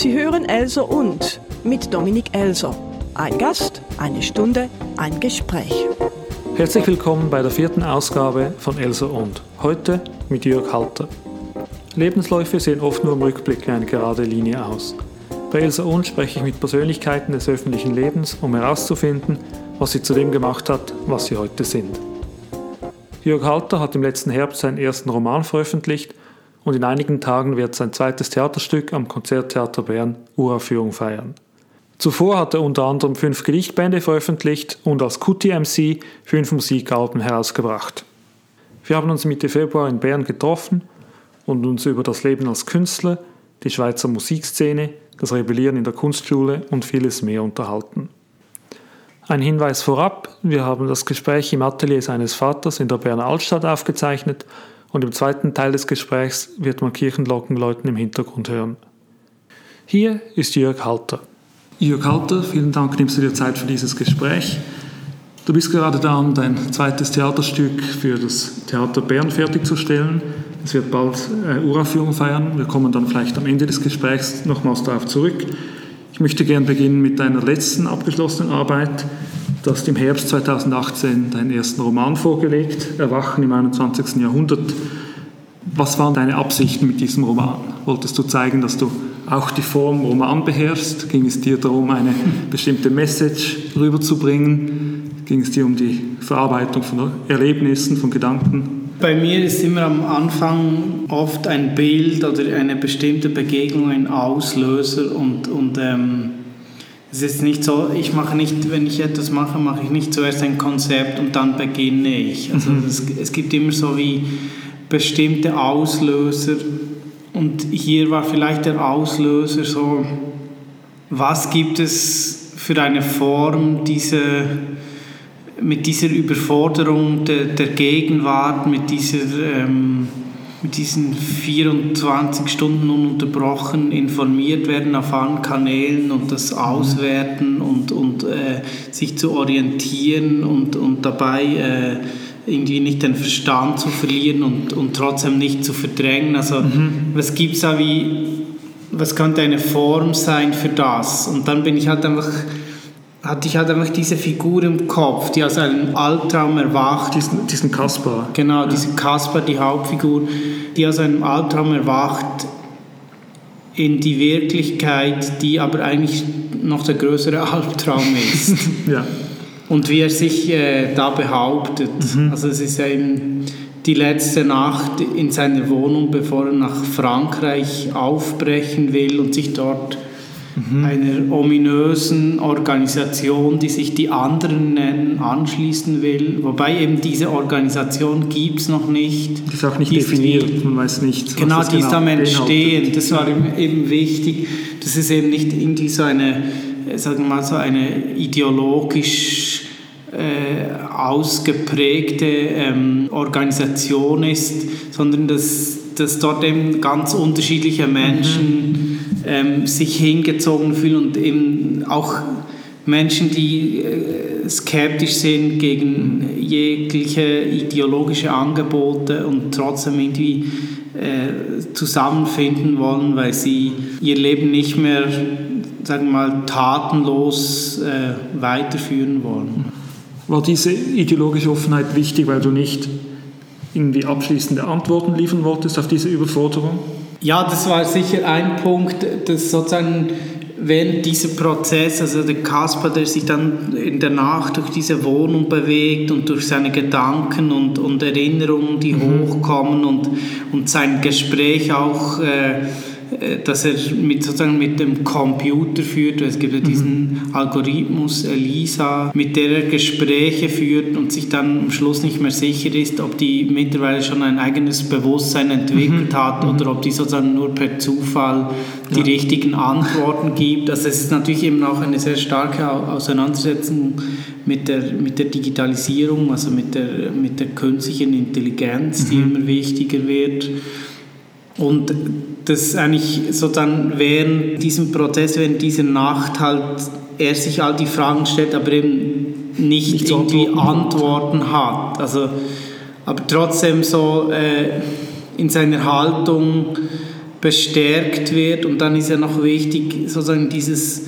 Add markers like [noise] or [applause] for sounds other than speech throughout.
Sie hören Elser und mit Dominik Elser. Ein Gast, eine Stunde, ein Gespräch. Herzlich willkommen bei der vierten Ausgabe von Elser und. Heute mit Jörg Halter. Lebensläufe sehen oft nur im Rückblick eine gerade Linie aus. Bei Elsa und spreche ich mit Persönlichkeiten des öffentlichen Lebens, um herauszufinden, was sie zu dem gemacht hat, was sie heute sind. Jörg Halter hat im letzten Herbst seinen ersten Roman veröffentlicht und in einigen Tagen wird sein zweites Theaterstück am Konzerttheater Bern Uraufführung feiern. Zuvor hat er unter anderem fünf Gedichtbände veröffentlicht und als QTMC fünf Musikalben herausgebracht. Wir haben uns Mitte Februar in Bern getroffen und uns über das Leben als Künstler, die Schweizer Musikszene, das Rebellieren in der Kunstschule und vieles mehr unterhalten. Ein Hinweis vorab, wir haben das Gespräch im Atelier seines Vaters in der Berner Altstadt aufgezeichnet und im zweiten Teil des Gesprächs wird man Kirchenglocken läuten im Hintergrund hören. Hier ist Jörg Halter. Jörg Halter, vielen Dank, nimmst du dir Zeit für dieses Gespräch. Du bist gerade daran, dein zweites Theaterstück für das Theater Bern fertigzustellen. Es wird bald äh, Uraufführung feiern. Wir kommen dann vielleicht am Ende des Gesprächs nochmals darauf zurück. Ich möchte gern beginnen mit deiner letzten abgeschlossenen Arbeit, Du hast im Herbst 2018 deinen ersten Roman vorgelegt, Erwachen im 21. Jahrhundert. Was waren deine Absichten mit diesem Roman? Wolltest du zeigen, dass du auch die Form Roman beherrschst? Ging es dir darum, eine bestimmte Message rüberzubringen? Ging es dir um die Verarbeitung von Erlebnissen, von Gedanken? Bei mir ist immer am Anfang oft ein Bild oder eine bestimmte Begegnung ein Auslöser und, und ähm, es ist nicht so, ich mache nicht, wenn ich etwas mache, mache ich nicht zuerst ein Konzept und dann beginne ich. Also mhm. es, es gibt immer so wie bestimmte Auslöser und hier war vielleicht der Auslöser so, was gibt es für eine Form diese, mit dieser Überforderung der, der Gegenwart, mit dieser... Ähm, mit diesen 24 Stunden ununterbrochen informiert werden auf allen Kanälen und das auswerten und, und äh, sich zu orientieren und, und dabei äh, irgendwie nicht den Verstand zu verlieren und, und trotzdem nicht zu verdrängen. Also mhm. was gibt es da wie, was könnte eine Form sein für das? Und dann bin ich halt einfach hatte ich halt einfach diese Figur im Kopf, die aus einem Albtraum erwacht. Diesen, diesen Kasper. Genau, ja. diese Kasper, die Hauptfigur, die aus einem Albtraum erwacht in die Wirklichkeit, die aber eigentlich noch der größere [laughs] Albtraum ist. ja. Und wie er sich äh, da behauptet. Mhm. Also es ist ja eben die letzte Nacht in seiner Wohnung, bevor er nach Frankreich aufbrechen will und sich dort mhm. einer ominösen Organisation, die sich die anderen nennen, anschließen will. Wobei eben diese Organisation gibt es noch nicht. Die ist auch nicht die definiert, die, man weiß nicht. Genau, die genau ist am Entstehen. Das war eben wichtig. Das ist eben nicht irgendwie so eine, sagen wir mal, so eine ideologisch äh, ausgeprägte ähm, Organisation ist, sondern dass, dass dort eben ganz unterschiedliche Menschen mhm ähm, sich hingezogen fühlen und eben auch Menschen, die äh, skeptisch sind gegen jegliche ideologische Angebote und trotzdem irgendwie äh, zusammenfinden wollen, weil sie ihr Leben nicht mehr, sagen wir mal, tatenlos äh, weiterführen wollen. War diese ideologische Offenheit wichtig, weil du nicht irgendwie abschließende Antworten liefern wolltest auf diese Überforderung? Ja, das war sicher ein Punkt, dass sozusagen während dieser Prozess, also der Kasper, der sich dann in der Nacht durch diese Wohnung bewegt und durch seine Gedanken und, und Erinnerungen, die mhm. hochkommen und, und sein Gespräch auch äh, dass er mit, sozusagen mit dem Computer führt. Es gibt ja diesen mhm. Algorithmus Elisa, mit der er Gespräche führt und sich dann am Schluss nicht mehr sicher ist, ob die mittlerweile schon ein eigenes Bewusstsein entwickelt mhm. hat oder mhm. ob die sozusagen nur per Zufall die ja. richtigen Antworten gibt. Also es ist natürlich eben auch eine sehr starke Auseinandersetzung mit der, mit der Digitalisierung, also mit der, mit der künstlichen Intelligenz, die mhm. immer wichtiger wird. Und das eigentlich so dann während diesem Prozess, während dieser Nacht halt er sich all die Fragen stellt, aber eben nicht, nicht irgendwie Antworten. Antworten hat. Also, aber trotzdem so äh, in seiner Haltung bestärkt wird. Und dann ist ja noch wichtig, sozusagen dieses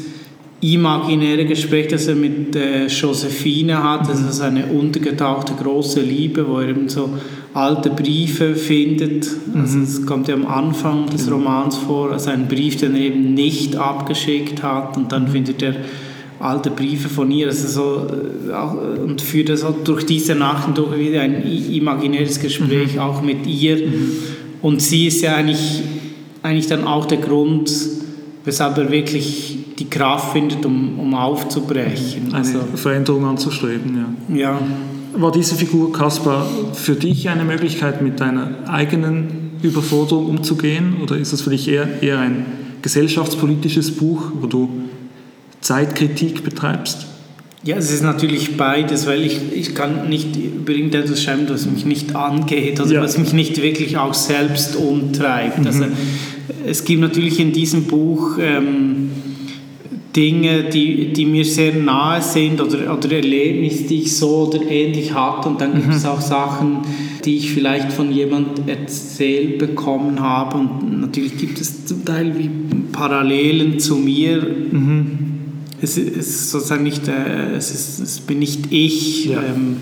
imaginäre Gespräch, das er mit äh, Josephine hat, das ist eine untergetauchte große Liebe, wo er eben so alte Briefe findet. Also es mhm. kommt ja am Anfang des Romans vor, also ein Brief, den er eben nicht abgeschickt hat und dann findet er alte Briefe von ihr also so, äh, und führt also durch diese Nacht hindurch wieder ein imaginäres Gespräch mhm. auch mit ihr. Mhm. Und sie ist ja eigentlich, eigentlich dann auch der Grund, weshalb er wirklich die Kraft findet, um, um aufzubrechen. Eine also, Veränderung anzustreben, ja. ja. War diese Figur Kaspar für dich eine Möglichkeit, mit deiner eigenen Überforderung umzugehen? Oder ist es für dich eher, eher ein gesellschaftspolitisches Buch, wo du Zeitkritik betreibst? Ja, es ist natürlich beides, weil ich, ich kann nicht über irgendetwas schreiben, das mich nicht angeht oder ja. was mich nicht wirklich auch selbst umtreibt. Mhm. Also, es gibt natürlich in diesem Buch ähm, Dinge, die, die mir sehr nahe sind oder, oder Erlebnisse, die ich so oder ähnlich hatte. Und dann mhm. gibt es auch Sachen, die ich vielleicht von jemand erzählt bekommen habe. Und natürlich gibt es zum Teil wie Parallelen zu mir. Mhm. Es ist sozusagen nicht, äh, es, ist, es bin nicht ich. Ja. Ähm,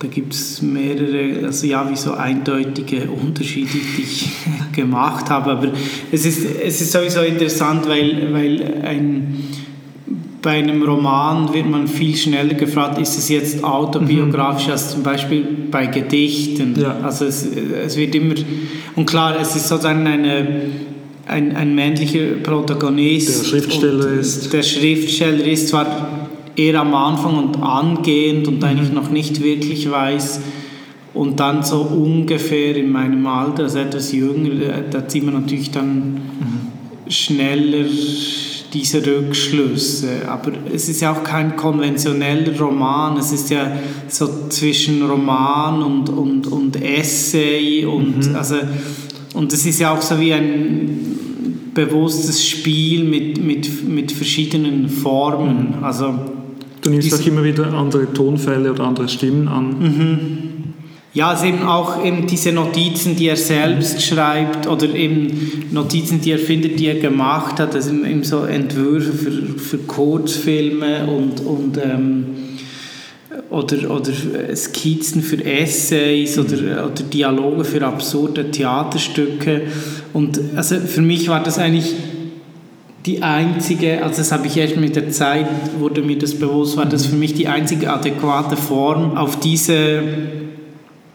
da gibt es mehrere, also ja, wie so eindeutige Unterschiede, die ich [laughs] gemacht habe. Aber es ist, es ist sowieso interessant, weil, weil ein, bei einem Roman wird man viel schneller gefragt, ist es jetzt autobiografisch mhm. als zum Beispiel bei Gedichten. Ja. Also es, es wird immer, und klar, es ist sozusagen eine, ein, ein männlicher Protagonist. Der Schriftsteller ist. Der Schriftsteller ist zwar eher am Anfang und angehend und eigentlich noch nicht wirklich weiß. Und dann so ungefähr in meinem Alter, also etwas jünger, da zieht man natürlich dann mhm. schneller diese Rückschlüsse. Aber es ist ja auch kein konventioneller Roman, es ist ja so zwischen Roman und, und, und Essay und, mhm. also, und es ist ja auch so wie ein bewusstes Spiel mit, mit, mit verschiedenen Formen. Mhm. Also, Du nimmst auch immer wieder andere Tonfälle oder andere Stimmen an. Mhm. Ja, es eben auch eben diese Notizen, die er selbst schreibt oder eben Notizen, die er findet, die er gemacht hat, also eben so Entwürfe für, für Kurzfilme und, und ähm, oder, oder Skizzen für Essays oder, oder Dialoge für absurde Theaterstücke. Und also für mich war das eigentlich die einzige, also das habe ich erst mit der Zeit, wurde mir das bewusst, war das für mich die einzige adäquate Form auf diese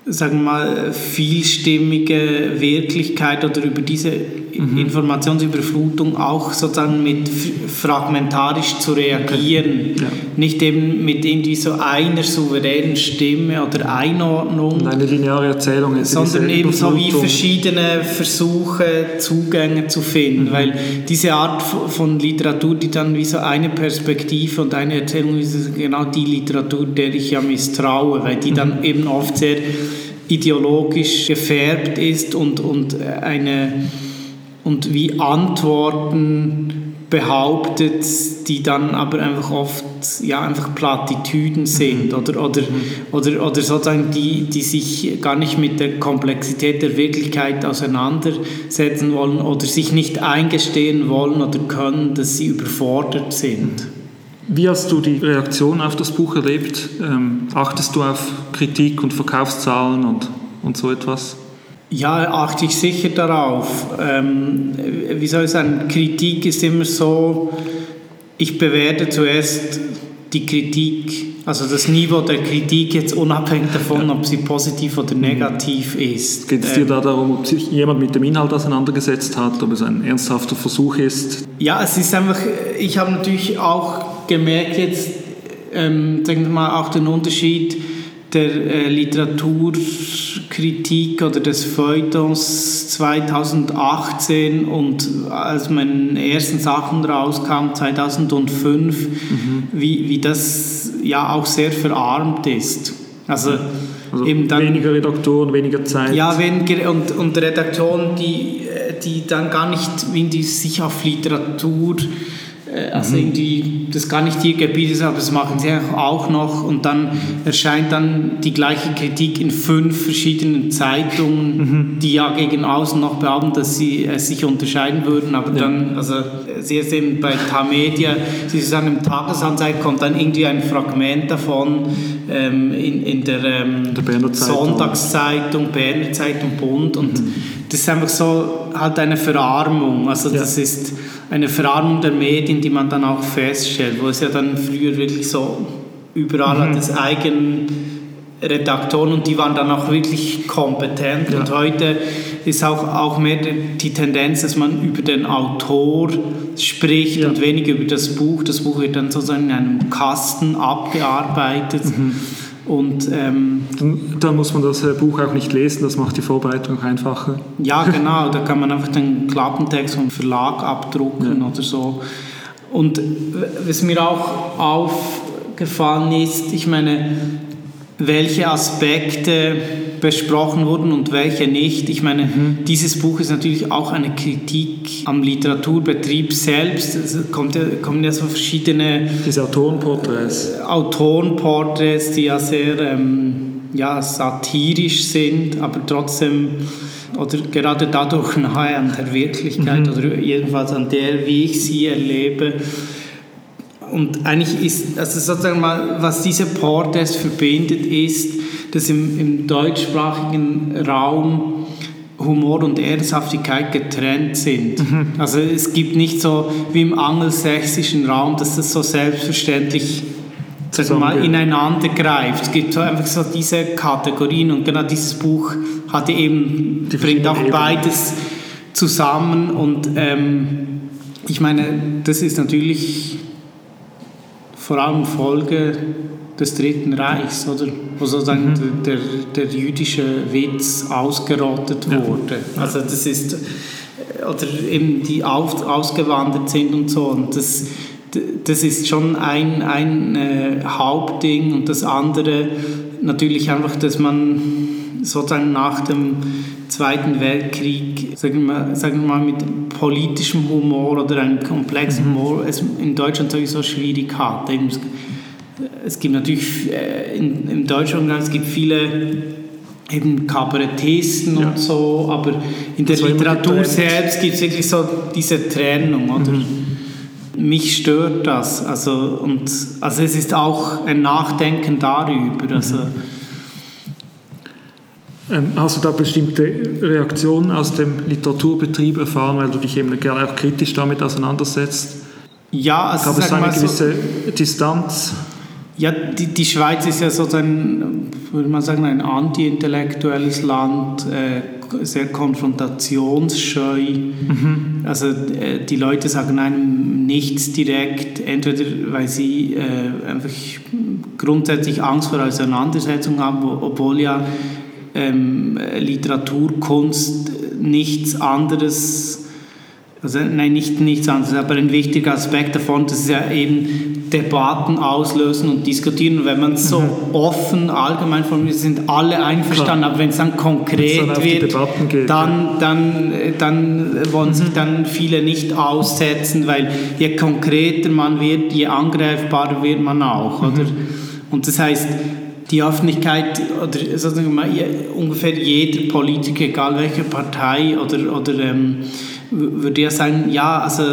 sagen wir mal, vielstimmige Wirklichkeit oder über diese mhm. Informationsüberflutung auch sozusagen mit fragmentarisch zu reagieren. Ja. Nicht eben mit irgendwie so einer souveränen Stimme oder Einordnung. Und eine lineare Erzählung. Sondern eben so wie verschiedene Versuche, Zugänge zu finden. Mhm. Weil diese Art von Literatur, die dann wie so eine Perspektive und eine Erzählung ist, genau die Literatur, der ich ja misstraue, weil die dann mhm. eben oft sehr ideologisch gefärbt ist und, und eine und wie Antworten behauptet, die dann aber einfach oft ja, einfach Plattitüden sind mhm. oder, oder, mhm. oder, oder sozusagen die, die sich gar nicht mit der Komplexität der Wirklichkeit auseinandersetzen wollen oder sich nicht eingestehen wollen oder können, dass sie überfordert sind. Wie hast du die Reaktion auf das Buch erlebt? Ähm, achtest du auf Kritik und Verkaufszahlen und, und so etwas? Ja, achte ich sicher darauf. Ähm, wie soll ich sagen, Kritik ist immer so, ich bewerte zuerst die Kritik, also das Niveau der Kritik jetzt unabhängig davon, ob sie positiv oder negativ ist. Geht es dir da darum, ob sich jemand mit dem Inhalt auseinandergesetzt hat, ob es ein ernsthafter Versuch ist? Ja, es ist einfach, ich habe natürlich auch gemerkt jetzt, ähm, sagen wir mal, auch den Unterschied, der äh, Literaturkritik oder des Feuilletons 2018 und als meine ersten Sachen rauskamen 2005, mhm. wie, wie das ja auch sehr verarmt ist. Also, also eben dann, weniger Redaktoren, weniger Zeit. Ja, weniger und, und Redaktionen, die, die dann gar nicht, die sich auf Literatur äh, also irgendwie das gar nicht ihr Gebiet ist, aber das machen sie auch noch und dann erscheint dann die gleiche Kritik in fünf verschiedenen Zeitungen, mhm. die ja gegen außen noch behaupten, dass sie äh, sich unterscheiden würden, aber ja. dann, also sie sehen bei Tamedia, sie sagen im Tagesanzeiger kommt dann irgendwie ein Fragment davon ähm, in, in der, ähm, der Berner Sonntagszeitung, Berner Zeitung Bund und mhm. das ist einfach so halt eine Verarmung, also ja. das ist eine Verarmung der Medien, die man dann auch feststellt, wo es ja dann früher wirklich so überall mhm. hat es eigenen Redaktoren und die waren dann auch wirklich kompetent. Ja. Und heute ist auch, auch mehr die Tendenz, dass man über den Autor spricht ja. und weniger über das Buch. Das Buch wird dann sozusagen in einem Kasten abgearbeitet. Mhm. Und, ähm, dann, dann, muss man das äh, Buch auch nicht lesen, das macht die Vorbereitung einfacher. Ja, genau, da kann man einfach den Klappentext vom Verlag abdrucken ja. oder so. Und was mir auch aufgefallen ist, ich meine, welche Aspekte besprochen wurden und welche nicht. Ich meine, mhm. dieses Buch ist natürlich auch eine Kritik am Literaturbetrieb selbst. Es kommt ja, kommen ja so verschiedene... Diese Autorenporträts. Äh, Autorenporträts, die ja sehr ähm, ja, satirisch sind, aber trotzdem oder gerade dadurch nahe an der Wirklichkeit mhm. oder jedenfalls an der, wie ich sie erlebe. Und eigentlich ist, also sozusagen mal, was diese Portes verbindet, ist, dass im, im deutschsprachigen Raum Humor und Ernsthaftigkeit getrennt sind. Mhm. Also es gibt nicht so wie im angelsächsischen Raum, dass das so selbstverständlich sagen mal, ineinander greift. Es gibt so einfach so diese Kategorien und genau dieses Buch hatte eben, Die bringt auch beides zusammen und ähm, ich meine, das ist natürlich vor allem Folge des Dritten Reichs, oder? wo sozusagen mhm. der, der jüdische Witz ausgerottet ja. wurde. Also das ist, äh, oder eben die auf, ausgewandert sind und so. Und das, das ist schon ein, ein äh, Hauptding. Und das andere natürlich einfach, dass man sozusagen nach dem Zweiten Weltkrieg, sagen wir, sagen wir mal, mit politischem Humor oder einem komplexen mhm. Humor es in Deutschland sowieso schwierig hat. Es gibt natürlich äh, in, im Deutschen es gibt viele eben Kabarettisten ja. und so, aber in der Literatur selbst gibt es wirklich so diese Trennung, oder? Mhm. Mich stört das, also, und, also es ist auch ein Nachdenken darüber, also mhm. Ähm, hast du da bestimmte Reaktionen aus dem Literaturbetrieb erfahren, weil du dich eben gerne auch kritisch damit auseinandersetzt? Ja, also Gab es eine gewisse so, Distanz? Ja, die, die Schweiz ist ja sozusagen, würde man sagen, ein anti-intellektuelles Land, äh, sehr konfrontationsscheu. Mhm. Also äh, die Leute sagen einem nichts direkt, entweder weil sie äh, einfach grundsätzlich Angst vor Auseinandersetzung haben, obwohl ja ähm, Literatur, Kunst nichts anderes, also nein, nicht nichts anderes, aber ein wichtiger Aspekt davon, das ist ja eben Debatten auslösen und diskutieren. Und wenn man so mhm. offen, allgemein formuliert, sind alle einverstanden, Klar. aber wenn es dann konkret dann wird, geht, dann, dann, dann wollen mhm. sich dann viele nicht aussetzen, weil je konkreter man wird, je angreifbarer wird man auch. Mhm. Oder? Und das heißt, die Öffentlichkeit oder sozusagen ungefähr jeder Politiker, egal welche Partei oder, oder ähm, würde ja sagen, ja, also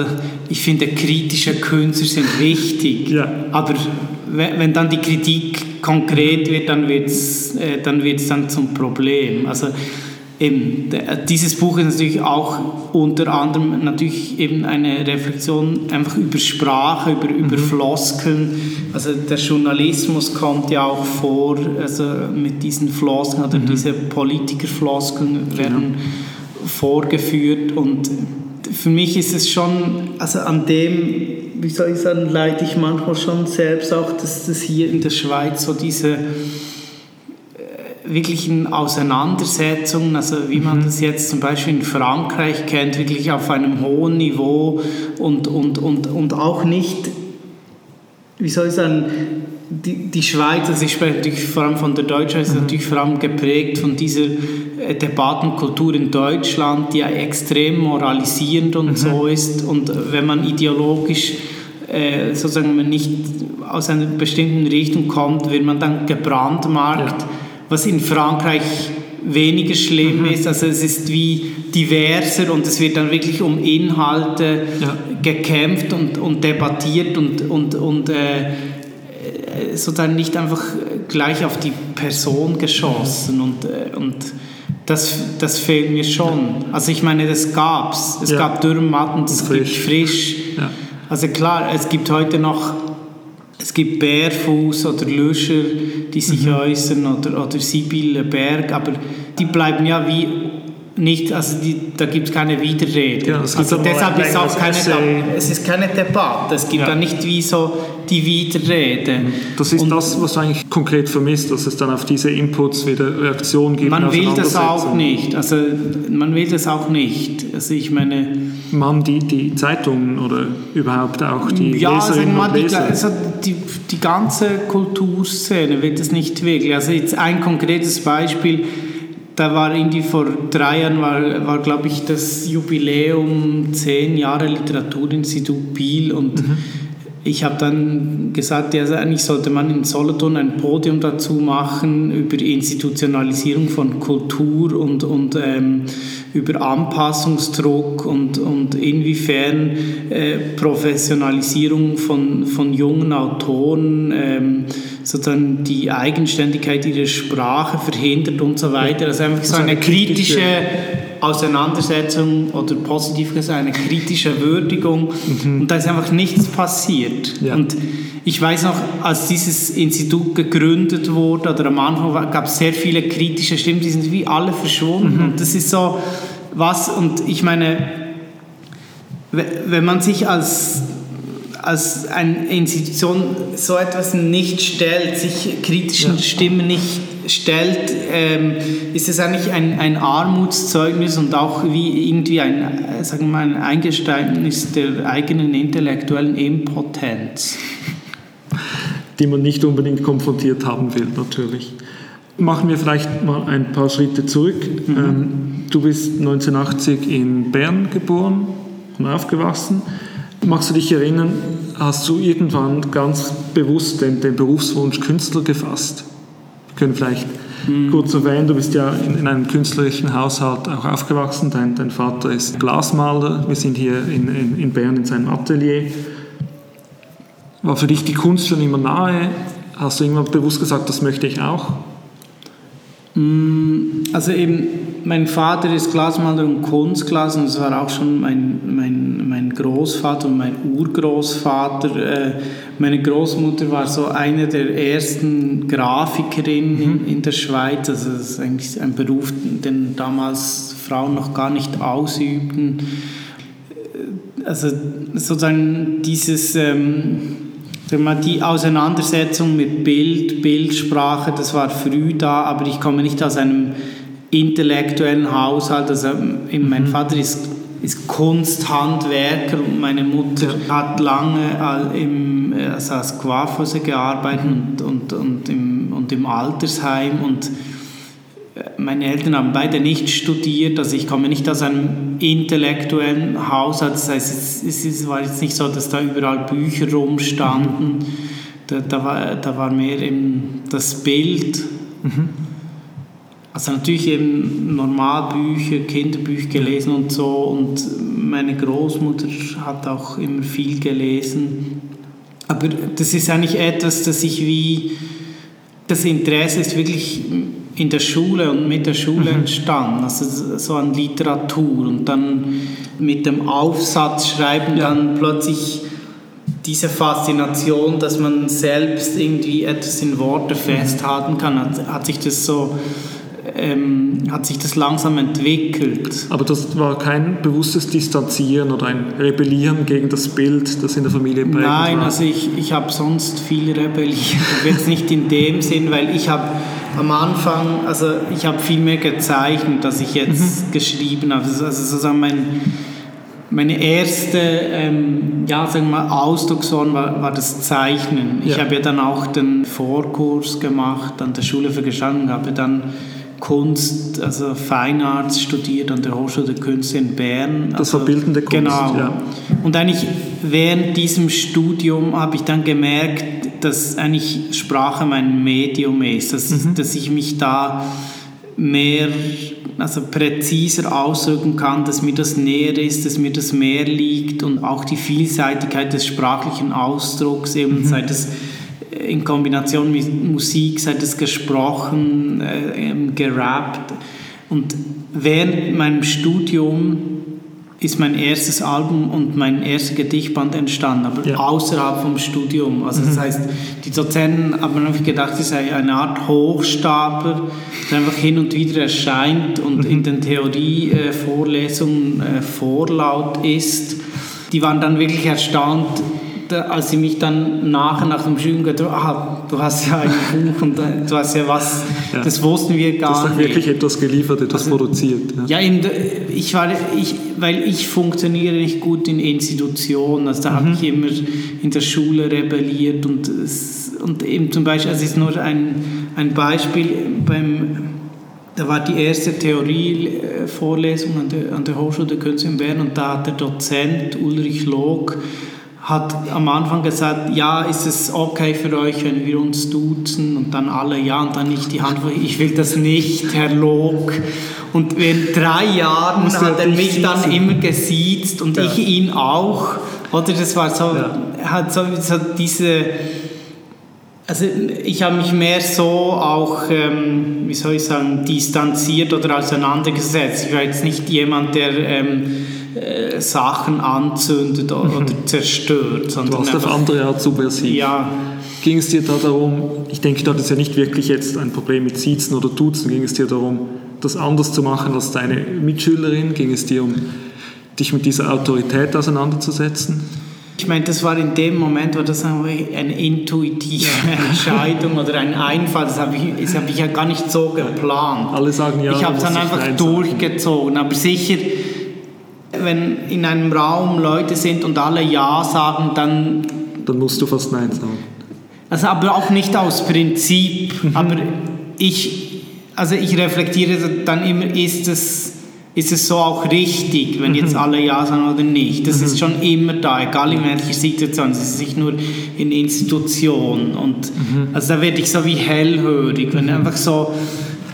ich finde kritische Künstler sind wichtig, [laughs] ja. aber wenn, wenn dann die Kritik konkret wird, dann wird es äh, dann, dann zum Problem. Also eben, dieses Buch ist natürlich auch unter anderem natürlich eben eine Reflexion einfach über Sprache, über, über mhm. Floskeln. Also der Journalismus kommt ja auch vor, also mit diesen Floskeln oder mhm. diese Politikerfloskeln werden genau. vorgeführt und für mich ist es schon, also an dem, wie soll ich sagen, leide ich manchmal schon selbst auch, dass das hier in der Schweiz so diese wirklichen Auseinandersetzungen, also wie man mhm. das jetzt zum Beispiel in Frankreich kennt, wirklich auf einem hohen Niveau und, und, und, und auch nicht, wie soll ich sagen, die, die Schweiz, also ich spreche natürlich vor allem von der Deutschen, ist mhm. natürlich vor allem geprägt von dieser äh, Debattenkultur in Deutschland, die ja extrem moralisierend und mhm. so ist und wenn man ideologisch äh, sozusagen man nicht aus einer bestimmten Richtung kommt, wird man dann gebrandmarkt, ja. Was in Frankreich weniger schlimm mhm. ist. Also es ist wie diverser und es wird dann wirklich um Inhalte ja. gekämpft und, und debattiert und, und, und äh, sozusagen nicht einfach gleich auf die Person geschossen und, äh, und das, das fehlt mir schon. Also ich meine, das gab's. Es ja. gab Dürrmatten, es gibt frisch. Ja. Also klar, es gibt heute noch es gibt Bärfuß oder Löscher, die sich mhm. äußern oder, oder Sibylle Berg, aber die bleiben ja wie nicht, also die, da gibt es keine Widerrede. Ja, also deshalb ist auch keine, es ist keine Debatte, es gibt ja. da nicht wie so die Widerrede. Das ist Und das, was eigentlich konkret vermisst, dass es dann auf diese Inputs wieder Reaktionen gibt. Man will das auch nicht, also man will das auch nicht. Also ich meine... Man die, die Zeitungen oder überhaupt auch die ja, Leserinnen also und Leser? Die, also die, die ganze Kulturszene will das nicht wirklich. Also jetzt ein konkretes Beispiel da war irgendwie vor drei Jahren, war, war glaube ich, das Jubiläum zehn Jahre Literaturinstitut Biel und mhm. ich habe dann gesagt, ja, also eigentlich sollte man in Solothurn ein Podium dazu machen über Institutionalisierung von Kultur und, und ähm, über Anpassungsdruck und, und inwiefern äh, Professionalisierung von, von jungen Autoren ähm, sozusagen die Eigenständigkeit ihrer Sprache verhindert und so weiter. Also einfach so eine kritische Auseinandersetzung oder positiv gesagt eine kritische Würdigung mhm. und da ist einfach nichts passiert. Ja. Und ich weiß noch, als dieses Institut gegründet wurde oder am Anfang gab es sehr viele kritische Stimmen, die sind wie alle verschwunden mhm. und das ist so was und ich meine, wenn man sich als als eine Institution so etwas nicht stellt, sich kritischen ja. Stimmen nicht stellt, ähm, ist es eigentlich ein, ein Armutszeugnis und auch wie irgendwie ein, äh, sagen wir mal, ein Eingeständnis der eigenen intellektuellen Impotenz. Die man nicht unbedingt konfrontiert haben will, natürlich. Machen wir vielleicht mal ein paar Schritte zurück. Mhm. Ähm, du bist 1980 in Bern geboren und aufgewachsen. Magst du dich erinnern, hast du irgendwann ganz bewusst den, den Berufswunsch Künstler gefasst? Wir können vielleicht mhm. kurz erwähnen, du bist ja in, in, einem künstlerischen Haushalt auch aufgewachsen. Dein, dein Vater ist Glasmaler. Wir sind hier in, in, in Bern in seinem Atelier. War für dich die Kunst schon immer nahe? Hast du irgendwann bewusst gesagt, das möchte ich auch? Mm, also eben, mein Vater ist Glasmaler und Kunstglas und das war auch schon mein, mein, mein Großvater und mein Urgroßvater. Äh, meine Großmutter war so eine der ersten Grafikerinnen mhm. in, in der Schweiz. Also das ist eigentlich ein Beruf, den damals Frauen noch gar nicht ausübten. Äh, also sozusagen dieses... Ähm, die Auseinandersetzung mit Bild, Bildsprache, das war früh da, aber ich komme nicht aus einem intellektuellen Haushalt. Also mein mhm. Vater ist, ist Kunsthandwerker und meine Mutter hat lange im, also als Coiffeuse gearbeitet mhm. und, und, und, im, und im Altersheim und meine Eltern haben beide nicht studiert, also ich komme nicht aus einem intellektuellen Haushalt, das heißt, es, es war jetzt nicht so, dass da überall Bücher rumstanden, mhm. da, da, war, da war mehr eben das Bild. Mhm. Also natürlich eben Normalbücher, Kinderbücher gelesen und so und meine Großmutter hat auch immer viel gelesen. Aber das ist eigentlich etwas, das ich wie, das Interesse ist wirklich in der Schule und mit der Schule mhm. entstanden, also so an Literatur und dann mit dem Aufsatz schreiben ja. dann plötzlich diese Faszination, dass man selbst irgendwie etwas in Worte mhm. festhalten kann, hat, hat sich das so ähm, hat sich das langsam entwickelt. Aber das war kein bewusstes Distanzieren oder ein Rebellieren gegen das Bild, das in der Familie prägend Nein, war? also ich, ich habe sonst viel rebelliert, jetzt nicht in dem Sinn, weil ich habe am Anfang, also ich habe viel mehr gezeichnet, als ich jetzt mhm. geschrieben habe. Also sozusagen mein, meine erste ähm, ja, sagen wir mal, Ausdrucksform war, war das Zeichnen. Ja. Ich habe ja dann auch den Vorkurs gemacht an der Schule für Gesang, habe dann Kunst, also Fine Arts studiert an der Hochschule der Künste in Bern. Das also, war bildende Kunst. Genau. Ja. Und eigentlich während diesem Studium habe ich dann gemerkt, dass eigentlich Sprache mein Medium ist, dass, Mhm. dass ich mich da mehr, also präziser ausdrücken kann, dass mir das näher ist, dass mir das mehr liegt und auch die Vielseitigkeit des sprachlichen Ausdrucks, eben Mhm. sei das in Kombination mit Musik, sei das gesprochen, äh, ähm, gerappt. Und während meinem Studium ist mein erstes Album und mein erster Gedichtband entstanden, aber Ja. außerhalb vom Studium. Also das heißt, die Dozenten haben einfach gedacht, es sei eine Art Hochstapler, der einfach hin und wieder erscheint und in den Theorievorlesungen äh, vorlaut ist. Die waren dann wirklich erstaunt, da- als sie mich dann nachher nach dem Studium gesagt haben, ah, du hast ja ein [laughs] Buch und du hast ja was, Ja. das wussten wir Du gar hast auch nicht. wirklich etwas geliefert, etwas produziert. Ja. Ja, der- ich war, ich, weil ich funktioniere nicht gut in Institutionen. Also da habe ich immer in der Schule rebelliert und, und eben zum Beispiel, also es ist nur ein, ein Beispiel beim, da war die erste Theorievorlesung an der, an der Hochschule der Künste in Bern und da hat der Dozent Ulrich Log hat am Anfang gesagt, ja, ist es okay für euch, wenn wir uns duzen? Und dann alle, ja, und dann nicht die Hand, ich will das nicht, Herr Log. Und in drei Jahren Musste hat er mich dann siezen. immer gesiezt und Ja. ich ihn auch. Oder das war so, Ja. hat so, so diese, also ich habe mich mehr so auch, ähm, wie soll ich sagen, distanziert oder auseinandergesetzt. Ich war jetzt nicht jemand, der ähm, äh, Sachen anzündet oder, oder zerstört, Du sondern warst auf einfach, andere Art subversiv. ja, Ging es dir da darum, ich denke, du hattest ja nicht wirklich jetzt ein Problem mit Siezen oder Duzen, ging es dir darum, das anders zu machen als deine Mitschülerin? Ging es dir um, dich mit dieser Autorität auseinanderzusetzen? Ich meine, das war in dem Moment, war das eine intuitive [laughs] Entscheidung oder ein Einfall. Das habe ich, das habe ich ja gar nicht so geplant. Alle sagen ja, ich habe es du dann einfach durchgezogen. Aber sicher, wenn in einem Raum Leute sind und alle Ja sagen, dann Dann musst du fast Nein sagen. also aber auch nicht aus Prinzip. Aber ich, also ich reflektiere dann immer, ist es, ist es so auch richtig, wenn jetzt alle Ja sagen oder nicht. Das ist schon immer da, egal in welcher Situation. Es ist nicht nur in Institutionen. Und also da werde ich so wie hellhörig, wenn einfach so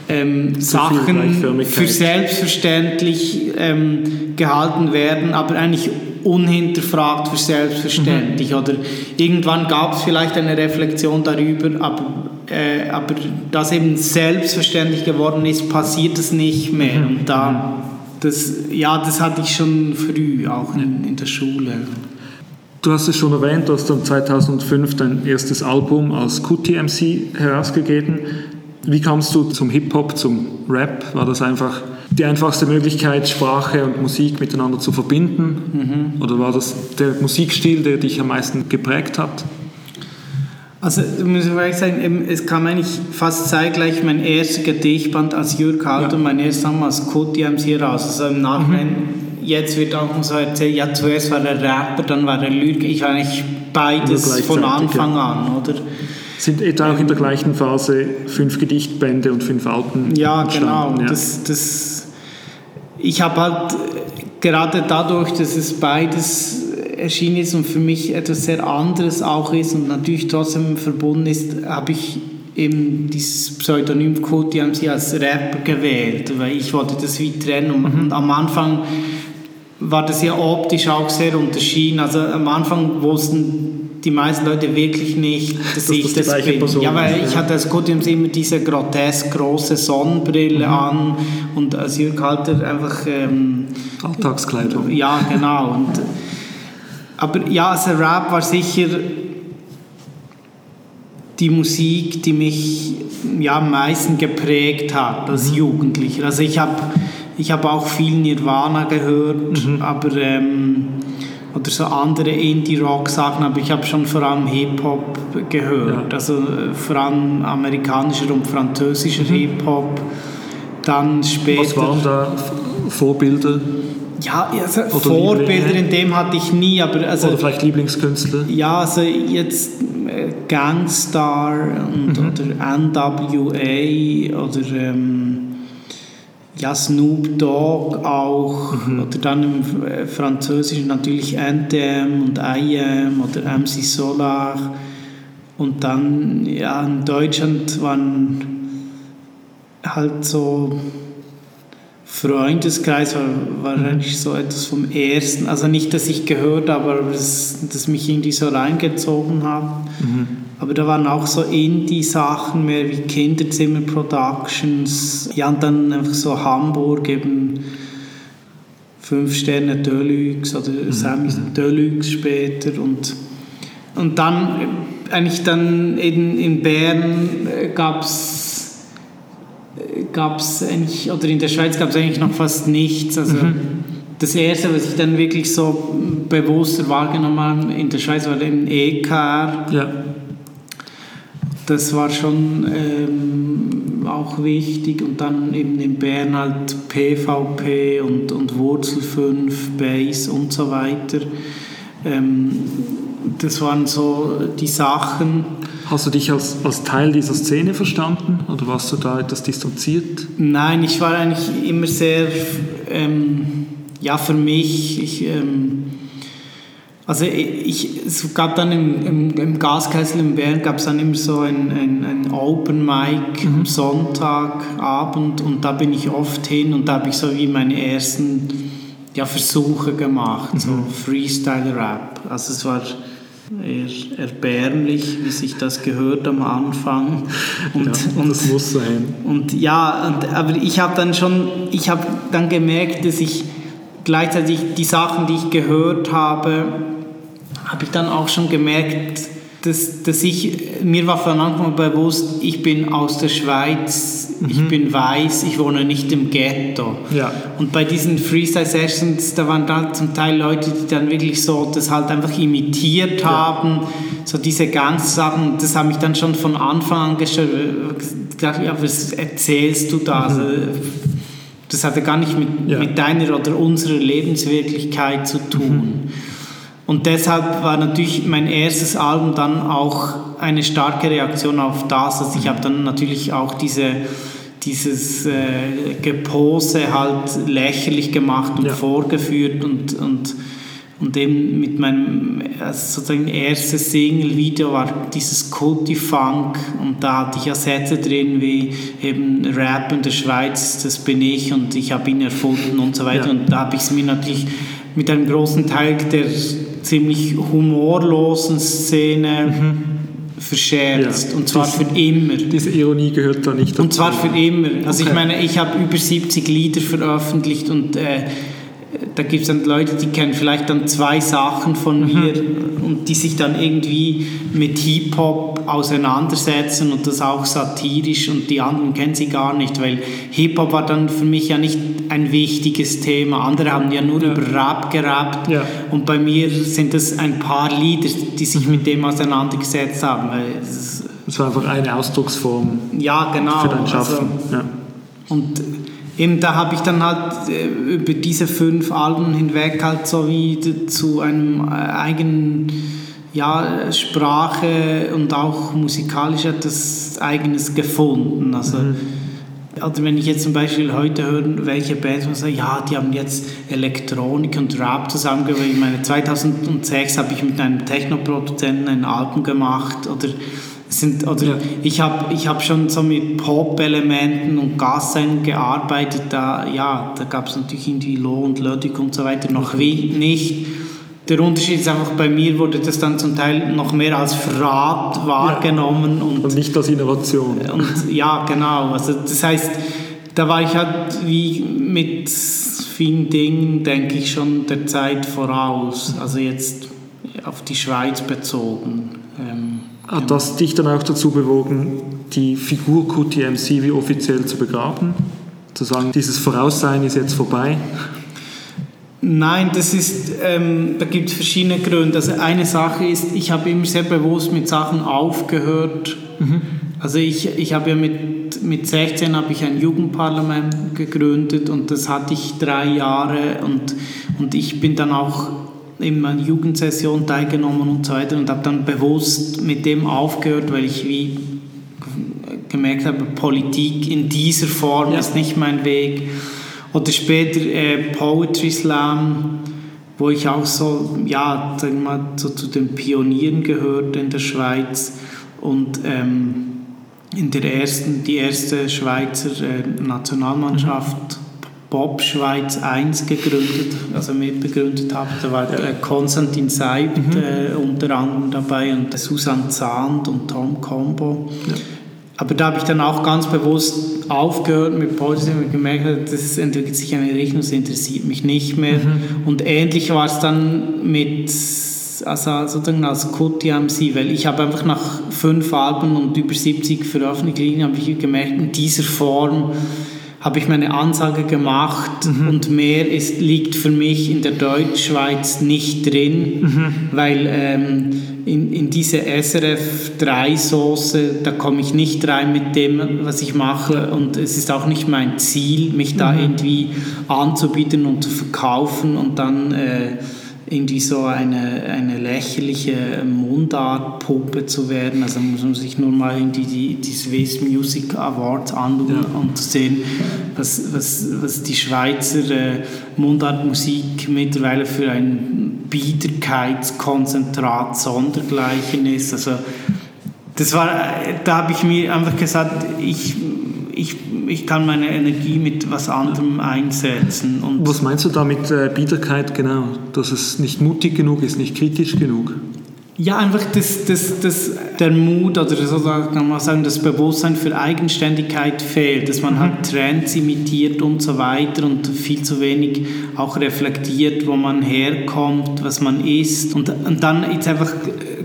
ähm, Sachen für selbstverständlich ähm, gehalten werden, aber eigentlich unhinterfragt für selbstverständlich. Oder irgendwann gab es vielleicht eine Reflexion darüber, aber, äh, aber das eben selbstverständlich geworden ist, passiert es nicht mehr. Und da, das, ja, das hatte ich schon früh, auch in, in der Schule. Du hast es schon erwähnt, du hast dann 2005 dein erstes Album als QTMC herausgegeben. Wie kamst du zum Hip-Hop, zum Rap? War das einfach die einfachste Möglichkeit, Sprache und Musik miteinander zu verbinden? Oder war das der Musikstil, der dich am meisten geprägt hat? Also muss ich ehrlich sagen, es kam eigentlich fast zeitgleich mein erster Gedichtband als Jürg Halt und mein erstes Song als Code MC raus. Also im Nachhinein, jetzt wird auch so erzählt, ja zuerst war er Rapper, dann war er Lyriker. Ich war eigentlich beides von Anfang an, oder? Sind etwa auch in der gleichen Phase fünf Gedichtbände und fünf Alten Ja, genau. ja? Das, das, ich habe halt gerade dadurch, dass es beides erschienen ist und für mich etwas sehr anderes auch ist und natürlich trotzdem verbunden ist, habe ich eben dieses Pseudonym Code DMC als Rapper gewählt, weil ich wollte das wie trennen und, Mhm. und am Anfang war das ja optisch auch sehr unterschieden. Also am Anfang wussten die meisten Leute wirklich nicht, dass, Dass ich das bin. Person ja, weil ist, ich ja. hatte als Codiums immer diese grotesk große Sonnenbrille Mhm. an und als Jürg Halter einfach ähm, Alltagskleidung. ja, genau. Und, aber ja, also Rap war sicher die Musik, die mich ja, am meisten geprägt hat als Jugendlicher. Also ich habe ich hab auch viel Nirvana gehört, aber ähm, oder so andere Indie-Rock-Sachen, aber ich habe schon vor allem Hip-Hop gehört. Ja. Also äh, vor allem amerikanischer und französischer Hip-Hop. Dann später... Was waren da Vorbilder Ja, also Vorbilder in dem hatte ich nie, aber also, oder vielleicht Lieblingskünstler? ja, also jetzt äh, Gangstar und, Mhm. oder NWA oder ähm, ja, Snoop Dogg auch, mhm. oder dann im äh, Französischen natürlich NTM und IM oder MC Solar. Und dann, ja, in Deutschland waren halt so Freundeskreis war wahrscheinlich so etwas vom ersten, also nicht, dass ich gehört habe, aber das, das mich irgendwie so reingezogen hat. Mhm. Aber da waren auch so Indie-Sachen mehr wie Kinderzimmer Productions. Ja, und dann einfach so Hamburg eben fünf Sterne Deluxe oder mhm. Sammy Deluxe später und, und dann eigentlich dann in, in Bern gab es gab es eigentlich, oder in der Schweiz gab es eigentlich noch fast nichts. Also mhm. das erste, was ich dann wirklich so bewusster wahrgenommen habe in der Schweiz, war im EKR. Ja das war schon ähm, auch wichtig und dann eben in Bern halt PVP und, und Wurzel 5, Base und so weiter. Ähm, das waren so die Sachen. Hast du dich als, als Teil dieser Szene verstanden oder warst du da etwas distanziert? Nein, ich war eigentlich immer sehr, ähm, ja, für mich, ich, ähm, also ich, es gab dann im, im, im Gaskessel in Bern gab es dann immer so ein, ein, ein Open Mic mhm. am Sonntagabend und da bin ich oft hin und da habe ich so wie meine ersten ja, Versuche gemacht, mhm. so Freestyle-Rap. Also es war eher erbärmlich, wie sich das gehört am Anfang. Und, ja, und das muss sein. Und ja, und, aber ich habe dann schon, ich habe dann gemerkt, dass ich gleichzeitig die Sachen, die ich gehört habe, habe ich dann auch schon gemerkt, dass, dass ich, mir war von Anfang an bewusst, ich bin aus der Schweiz, mhm. ich bin weiß, ich wohne nicht im Ghetto. Ja. Und bei diesen Freestyle-Sessions, da waren dann zum Teil Leute, die dann wirklich so das halt einfach imitiert haben, ja. so diese ganzen Sachen, das habe ich dann schon von Anfang an gestellt, gedacht, ja, was erzählst du da? Mhm. Also, das hatte gar nicht mit, ja. mit deiner oder unserer Lebenswirklichkeit zu tun. Mhm. Und deshalb war natürlich mein erstes Album dann auch eine starke Reaktion auf das. Also ich habe dann natürlich auch diese, dieses äh, Gepose halt lächerlich gemacht und ja. vorgeführt und, und, und eben mit meinem also sozusagen erstes Single-Video war dieses Culti Funk und da hatte ich ja Sätze drin wie eben Rap in der Schweiz, das bin ich und ich habe ihn erfunden und so weiter ja. und da habe ich es mir natürlich mit einem großen Teil der ziemlich humorlosen Szene mhm. verscherzt. Ja. Und zwar für immer. Diese Ironie gehört da nicht dazu. Und zwar für immer. Also okay. ich meine, ich habe über 70 Lieder veröffentlicht und äh, da gibt es dann Leute, die kennen vielleicht dann zwei Sachen von mhm. mir und die sich dann irgendwie mit Hip-Hop auseinandersetzen und das auch satirisch und die anderen kennen sie gar nicht, weil Hip-Hop war dann für mich ja nicht ein wichtiges Thema. Andere haben ja nur ja. über Rap gerappt ja. und bei mir sind es ein paar Lieder, die sich mhm. mit dem auseinandergesetzt haben. Es war einfach eine Ausdrucksform ja, genau. für dein Schaffen. Also, ja. Und eben da habe ich dann halt äh, über diese fünf Alben hinweg halt so wie zu einem äh, eigenen ja, Sprache und auch musikalisch etwas Eigenes gefunden. Also, mhm. also wenn ich jetzt zum Beispiel heute höre, welche Bands man sagt, ja, die haben jetzt Elektronik und Rap zusammengebracht. Ich meine, 2006 habe ich mit einem Technoproduzenten ein Album gemacht oder sind, oder ich habe ich hab schon so mit Pop-Elementen und Gassein gearbeitet, da, ja, da gab es natürlich irgendwie Loh und Ludwig und so weiter noch wie nicht. Der Unterschied ist einfach, bei mir wurde das dann zum Teil noch mehr als Verrat wahrgenommen. Ja. Und, und nicht als Innovation. Und, ja, genau. Also das heißt, da war ich halt wie mit vielen Dingen, denke ich, schon der Zeit voraus. Also jetzt auf die Schweiz bezogen. Ähm, hat das dich dann auch dazu bewogen, die Figur QTMC wie offiziell zu begraben? Zu sagen, dieses Voraussein ist jetzt vorbei? Nein, das ist, ähm, da gibt es verschiedene Gründe. Also eine Sache ist, ich habe immer sehr bewusst mit Sachen aufgehört. Mhm. Also ich, ich habe ja mit, mit 16 habe ich ein Jugendparlament gegründet und das hatte ich drei Jahre und, und ich bin dann auch in meiner Jugendsession teilgenommen und so weiter und habe dann bewusst mit dem aufgehört, weil ich wie gemerkt habe, Politik in dieser Form ja. ist nicht mein Weg. Oder später äh, Poetry Slam, wo ich auch so, ja, wir mal, so zu den Pionieren gehörte in der Schweiz und ähm, in der ersten, die erste Schweizer äh, Nationalmannschaft Bob Schweiz 1 gegründet, also mitbegründet habe. Da war äh, Konstantin Seibt mhm. äh, unter anderem dabei und Susan Zahnd und Tom Combo. Ja. Aber da habe ich dann auch ganz bewusst aufgehört mit Poetry und gemerkt, das entwickelt sich eine Richtung, das interessiert mich nicht mehr. Mhm. Und ähnlich war es dann mit also sozusagen als Kuti MC, weil ich habe einfach nach fünf Alben und über 70 Veröffentlichungen habe ich gemerkt, in dieser Form habe ich meine Ansage gemacht mhm. und mehr ist, liegt für mich in der Deutschschweiz nicht drin, mhm. weil ähm, in, in diese SRF 3 Soße, da komme ich nicht rein mit dem, was ich mache und es ist auch nicht mein Ziel, mich da mhm. irgendwie anzubieten und zu verkaufen und dann äh, irgendwie so eine, eine lächerliche Mundartpuppe zu werden. Also muss man sich nur mal in die, die, die Swiss Music Awards anschauen ja. und sehen, was, was, was die Schweizer äh, Mundartmusik mittlerweile für ein Biederkeitskonzentrat sondergleichen ist. Also das war, da habe ich mir einfach gesagt, ich ich, ich kann meine Energie mit was anderem einsetzen. Und was meinst du da mit äh, Biederkeit genau? Dass es nicht mutig genug ist, nicht kritisch genug? Ja, einfach das, das, das, der Mut oder so kann man sagen, das Bewusstsein für Eigenständigkeit fehlt, dass man mhm. halt Trends imitiert und so weiter und viel zu wenig auch reflektiert, wo man herkommt, was man ist. Und, und dann jetzt einfach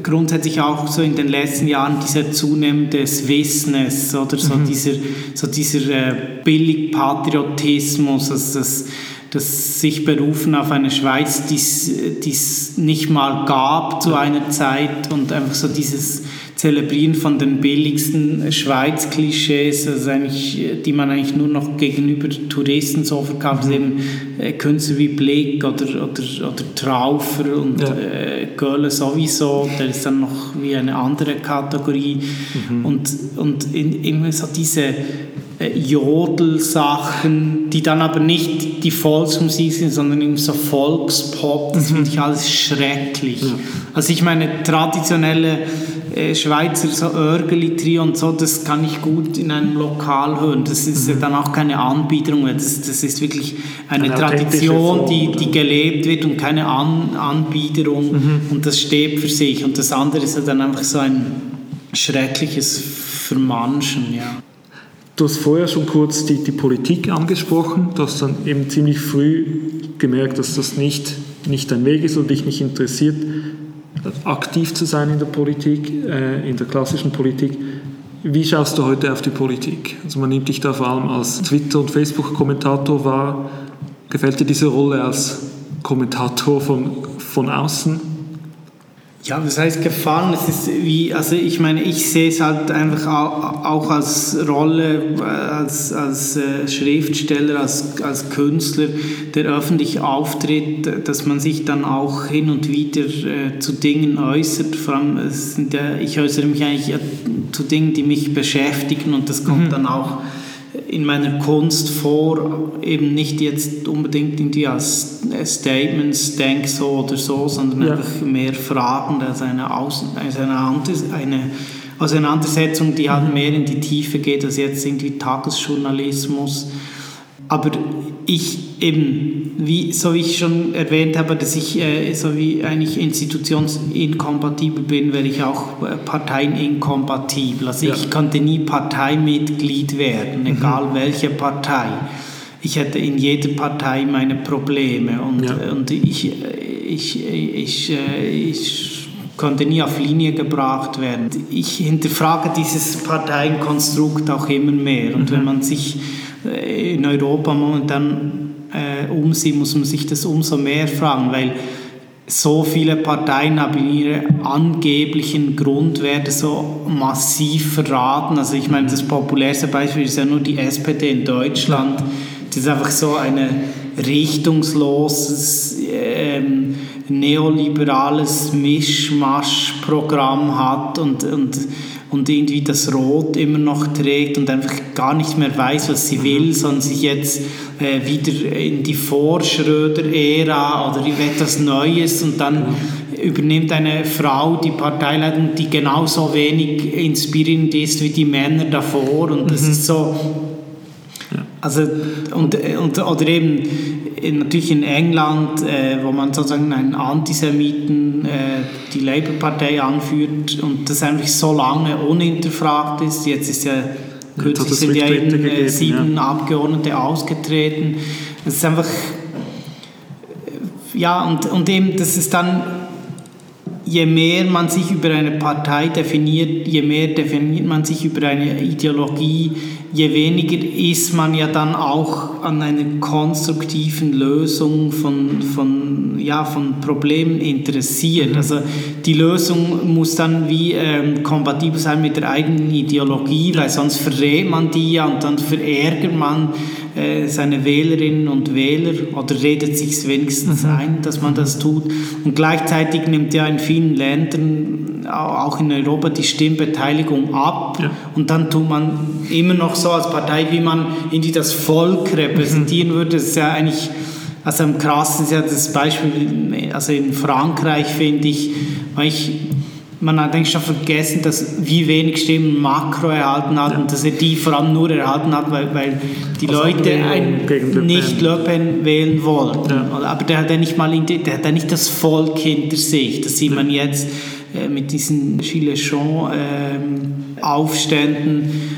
grundsätzlich auch so in den letzten Jahren dieser zunehmende Swissness oder so mhm. dieser, so dieser äh, Billigpatriotismus, also das, das sich berufen auf eine Schweiz, die es nicht mal gab zu einer Zeit und einfach so dieses Zelebrieren von den billigsten Schweiz-Klischees, also die man eigentlich nur noch gegenüber Touristen so verkauft, mhm. eben äh, Künstler wie Blick oder, oder, oder Traufer und ja. äh, Gölle sowieso, der ist dann noch wie eine andere Kategorie mhm. und, und in, immer so diese Jodelsachen, die dann aber nicht die Volksmusik sind, sondern eben so Volkspop, das mhm. finde ich alles schrecklich. Ja. Also ich meine, traditionelle äh, Schweizer so Örgeli-Trio und so, das kann ich gut in einem Lokal hören. Das ist mhm. dann auch keine Anbiederung, das, das ist wirklich eine, eine Tradition, die, die gelebt wird und keine An Anbiederung mhm. und das steht für sich. Und das andere ist ja dann einfach so ein schreckliches Vermanschen, ja. Du hast vorher schon kurz die, die Politik angesprochen. Du hast dann eben ziemlich früh gemerkt, dass das nicht, nicht dein Weg ist und dich nicht interessiert aktiv zu sein in der Politik, äh, in der klassischen Politik. Wie schaust du heute auf die Politik? Also man nimmt dich da vor allem als Twitter- und Facebook-Kommentator wahr. Gefällt dir diese Rolle als Kommentator von, von außen? Ja, was heißt gefallen? Es ist wie, also ich meine, ich sehe es halt einfach auch als Rolle, als, als äh, Schriftsteller, als, als Künstler, der öffentlich auftritt, dass man sich dann auch hin und wieder äh, zu Dingen äußert. Vor allem, ich äußere mich eigentlich zu Dingen, die mich beschäftigen und das kommt mhm. dann auch in meiner Kunst vor, eben nicht jetzt unbedingt irgendwie als Statements, denk so oder so, sondern ja. einfach mehr Fragen, also eine, Aus also eine, eine Auseinandersetzung, die halt mhm. mehr in die Tiefe geht als jetzt irgendwie Tagesjournalismus. Aber ich eben, wie, so wie ich schon erwähnt habe, dass ich äh, so wie eigentlich institutionsinkompatibel bin, wäre ich auch äh, parteieninkompatibel. Also ja. ich konnte nie Parteimitglied werden, mhm. egal mhm. welche Partei. Ich hätte in jeder Partei meine Probleme und, ja. und ich, ich, ich, äh, ich konnte nie auf Linie gebracht werden. Ich hinterfrage dieses Parteienkonstrukt auch immer mehr und mhm. wenn man sich äh, in Europa momentan äh, umsieht, muss man sich das umso mehr fragen, weil so viele Parteien haben ihre angeblichen Grundwerte so massiv verraten. Also ich meine, das populärste Beispiel ist ja nur die SPD in Deutschland. Das ist einfach so ein richtungsloses, ähm, neoliberales Mischmaschprogramm hat und, und und irgendwie das Rot immer noch trägt und einfach gar nicht mehr weiß, was sie will, sondern sich jetzt äh, wieder in die Vorschröder-Ära oder in etwas Neues und dann übernimmt eine Frau die Parteileitung, die genauso wenig inspirierend ist wie die Männer davor und das mhm. ist so also und, und oder eben in, natürlich in England, äh, wo man sozusagen einen Antisemiten äh, die Labour-Partei anführt und das einfach so lange unhinterfragt ist. Jetzt ist ja kürzlich sind ja eben äh, gegeben, sieben ja. Abgeordnete ausgetreten. Es ist einfach ja und, und eben das ist dann je mehr man sich über eine Partei definiert, je mehr definiert man sich über eine Ideologie, je weniger ist man ja dann auch an einer konstruktiven Lösung von, von, ja, von Problemen interessiert. Mhm. Also die Lösung muss dann wie ähm, kompatibel sein mit der eigenen Ideologie, weil sonst verrät man die ja und dann verärgert man äh, seine Wählerinnen und Wähler oder redet sich wenigstens mhm. ein, dass man das tut. Und gleichzeitig nimmt ja in vielen Ländern, auch in Europa, die Stimmbeteiligung ab. Ja. Und dann tut man immer noch so als Partei, wie man irgendwie das Volk repräsentieren mhm. würde. Das ist ja eigentlich, also am krassesten ist ja das Beispiel, also in Frankreich finde ich, weil ich man hat eigentlich schon vergessen, dass wie wenig Stimmen Macron erhalten hat ja. und dass er die vor allem nur erhalten hat, weil, weil die also Leute ein, nicht Le Pen wählen wollten. Ja. Aber der hat ja nicht mal der hat ja nicht das Volk hinter sich. Das sieht man jetzt mit diesen Gilets Jaunes äh, Aufständen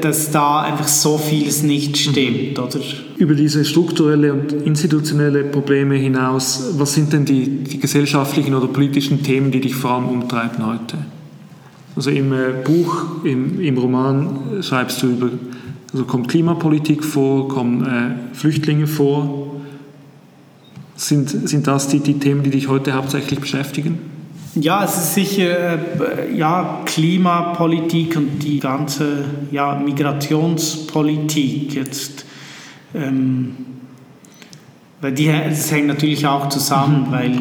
dass da einfach so vieles nicht stimmt, oder? Über diese strukturelle und institutionelle Probleme hinaus, was sind denn die, die gesellschaftlichen oder politischen Themen, die dich vor allem umtreiben heute? Also im äh, Buch, im, im Roman schreibst du über, also kommt Klimapolitik vor, kommen äh, Flüchtlinge vor. Sind, sind das die, die Themen, die dich heute hauptsächlich beschäftigen? Ja, es ist sicher äh, ja, Klimapolitik und die ganze ja, Migrationspolitik jetzt. Ähm, weil die, das hängt natürlich auch zusammen, mhm, weil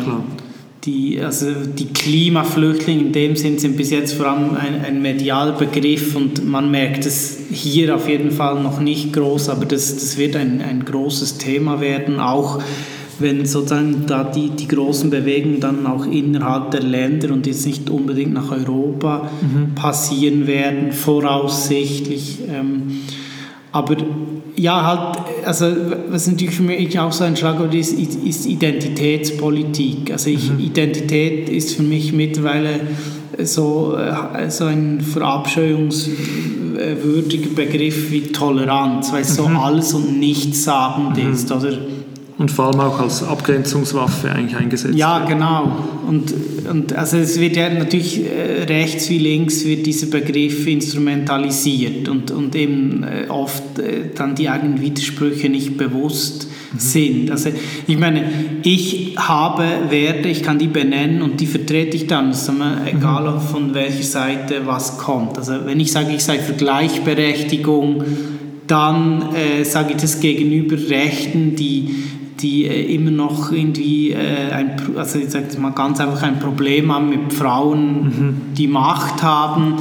die, also die Klimaflüchtlinge in dem Sinn sind bis jetzt vor allem ein, ein medialer Begriff und man merkt es hier auf jeden Fall noch nicht groß, aber das, das wird ein, ein großes Thema werden, auch wenn sozusagen da die, die großen Bewegungen dann auch innerhalb der Länder und jetzt nicht unbedingt nach Europa mhm. passieren werden, voraussichtlich. Ähm, aber ja, halt, also was natürlich für mich auch so ein Schlagwort ist, ist Identitätspolitik. Also ich, mhm. Identität ist für mich mittlerweile so, äh, so ein verabscheuungswürdiger Begriff wie Toleranz, weil es mhm. so alles und nichts sagend mhm. ist. Oder und vor allem auch als Abgrenzungswaffe eigentlich eingesetzt Ja, genau. Und, und also es wird ja natürlich äh, rechts wie links wird dieser Begriff instrumentalisiert und, und eben äh, oft äh, dann die eigenen Widersprüche nicht bewusst mhm. sind. Also ich meine, ich habe Werte, ich kann die benennen und die vertrete ich dann, also egal mhm. von welcher Seite was kommt. Also wenn ich sage, ich sei für Gleichberechtigung, dann äh, sage ich das gegenüber Rechten, die die äh, immer noch irgendwie äh, ein, also ich sage mal ganz einfach ein Problem haben mit Frauen, mhm. die Macht haben.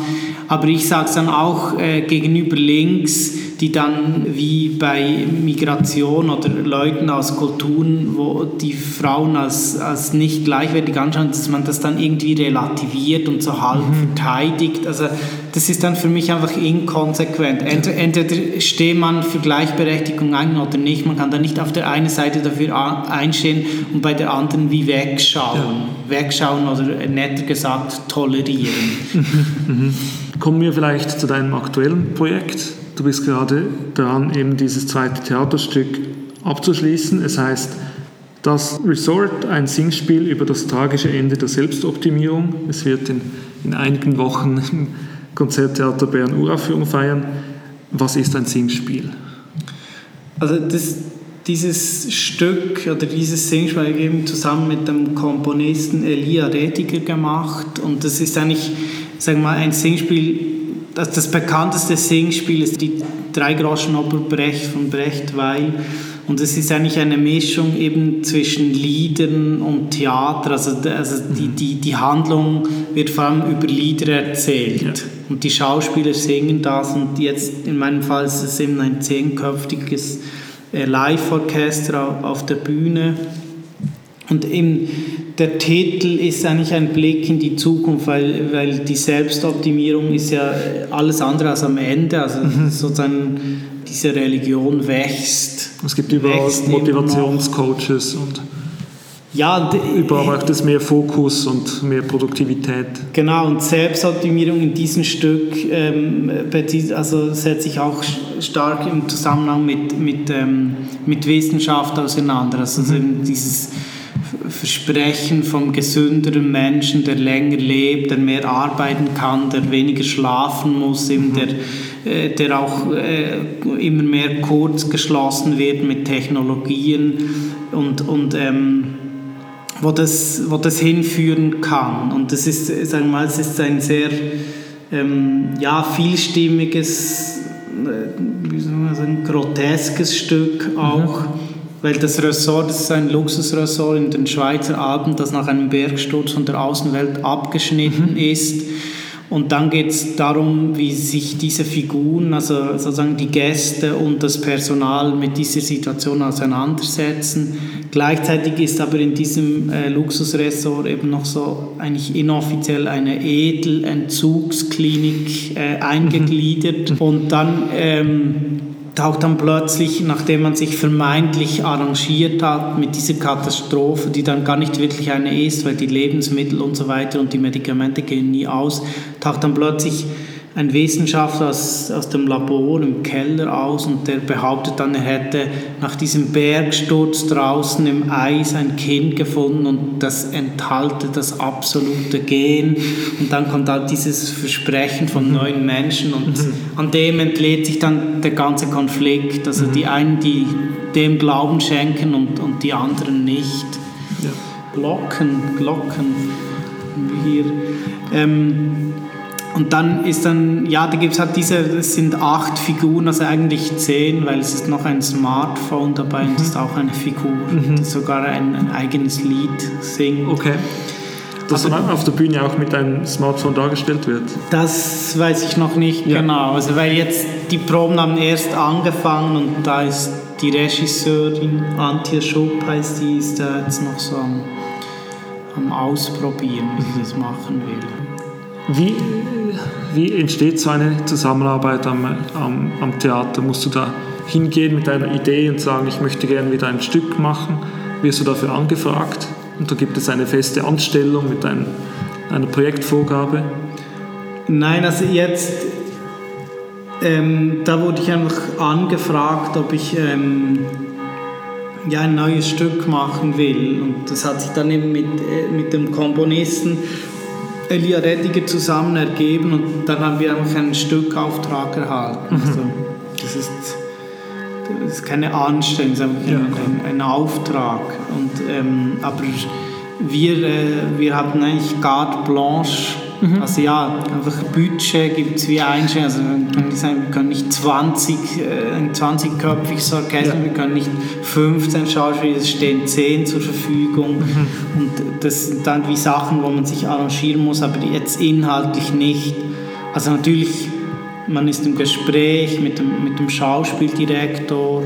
Aber ich sage es dann auch äh, gegenüber links, die dann wie bei Migration oder Leuten aus Kulturen, wo die Frauen als, als nicht gleichwertig anschauen, dass man das dann irgendwie relativiert und so halb mhm. verteidigt. Also das ist dann für mich einfach inkonsequent. Entweder, entweder steht man für Gleichberechtigung ein oder nicht. Man kann da nicht auf der einen Seite dafür einstehen und bei der anderen wie wegschauen. Ja. Wegschauen oder netter gesagt tolerieren. [laughs] Mhm. Kommen wir vielleicht zu deinem aktuellen Projekt. Du bist gerade daran, eben dieses zweite Theaterstück abzuschließen. Es heißt Das Resort, ein Singspiel über das tragische Ende der Selbstoptimierung. Es wird in, in einigen Wochen im Konzerttheater Bern Uraufführung feiern. Was ist ein Singspiel? Also das, dieses Stück oder dieses Singspiel habe ich eben zusammen mit dem Komponisten Elia Rediger gemacht und das ist eigentlich, sagen wir mal, ein Singspiel das, das bekannteste Singspiel ist die Dreigroschenoper Brecht von Brecht, weil Und es ist eigentlich eine Mischung eben zwischen Liedern und Theater. Also, also die, die, die Handlung wird vor allem über Lieder erzählt. Ja. Und die Schauspieler singen das. Und jetzt in meinem Fall ist es eben ein zehnköpfiges äh, Live-Orchester auf der Bühne. Und eben der Titel ist eigentlich ein Blick in die Zukunft, weil, weil die Selbstoptimierung ist ja alles andere als am Ende. Also mhm. sozusagen diese Religion wächst. Es gibt überall Motivationscoaches und ja, überall braucht es mehr Fokus und mehr Produktivität. Genau, und Selbstoptimierung in diesem Stück ähm, also setzt sich auch stark im Zusammenhang mit, mit, ähm, mit Wissenschaft auseinander. Also mhm. dieses Versprechen vom gesünderen Menschen, der länger lebt, der mehr arbeiten kann, der weniger schlafen muss, mhm. der, äh, der auch äh, immer mehr kurz geschlossen wird mit Technologien und, und ähm, wo, das, wo das hinführen kann. Und das ist, sagen wir mal, es ist ein sehr ähm, ja, vielstimmiges, äh, wie soll man sagen, groteskes Stück auch. Mhm weil das Ressort, das ist ein Luxusressort in den Schweizer Alpen, das nach einem Bergsturz von der Außenwelt abgeschnitten mhm. ist. Und dann geht es darum, wie sich diese Figuren, also sozusagen die Gäste und das Personal mit dieser Situation auseinandersetzen. Gleichzeitig ist aber in diesem äh, Luxusressort eben noch so eigentlich inoffiziell eine Edelentzugsklinik äh, eingegliedert. Mhm. Und dann ähm, taucht dann plötzlich, nachdem man sich vermeintlich arrangiert hat mit dieser Katastrophe, die dann gar nicht wirklich eine ist, weil die Lebensmittel und so weiter und die Medikamente gehen nie aus, taucht dann plötzlich ein Wissenschaftler aus, aus dem Labor im Keller aus und der behauptet dann, er hätte nach diesem Bergsturz draußen im Eis ein Kind gefunden und das enthalte das absolute Gen. Und dann kommt halt dieses Versprechen von mhm. neuen Menschen und mhm. an dem entlädt sich dann der ganze Konflikt. Also mhm. die einen, die dem Glauben schenken und, und die anderen nicht. Ja. Glocken, Glocken. Hier. Ähm, und dann ist dann, ja, da gibt es halt diese, es sind acht Figuren, also eigentlich zehn, weil es ist noch ein Smartphone dabei mhm. und es ist auch eine Figur, mhm. die sogar ein, ein, eigenes Lied singt. Okay. Das dann auf der Bühne auch mit einem Smartphone dargestellt wird? Das weiß ich noch nicht ja. genau. Also weil jetzt die Proben haben erst angefangen und da ist die Regisseurin Antje Schupp heißt die, ist da jetzt noch so am, am Ausprobieren, wie sie das machen will. Wie wie entsteht so eine Zusammenarbeit am, am, am Theater? Musst du da hingehen mit deiner Idee und sagen, ich möchte gerne wieder ein Stück machen? Wirst du dafür angefragt? Und da gibt es eine feste Anstellung mit ein, einer Projektvorgabe? Nein, also jetzt, ähm, da wurde ich einfach angefragt, ob ich ähm, ja, ein neues Stück machen will. Und das hat sich dann eben mit, äh, mit dem Komponisten Elia Rettiger zusammen ergeben und dann haben wir einfach einen Stückauftrag erhalten. Mhm. Also, das, ist, das ist keine ist einfach ja, ein, ein, ein, Auftrag. Und, ähm, aber wir, äh, wir hatten eigentlich carte blanche Mhm. Also ja, einfach Budget gibt es wie Einstellungen. Also wir können nicht sagen, wir können nicht 20, äh, ein 20-köpfiges Orchester, ja. wir können nicht 15 Schauspieler, es stehen 10 zur Verfügung. Mhm. Und das sind dann wie Sachen, wo man sich arrangieren muss, aber jetzt inhaltlich nicht. Also natürlich, man ist im Gespräch mit dem, mit dem Schauspieldirektor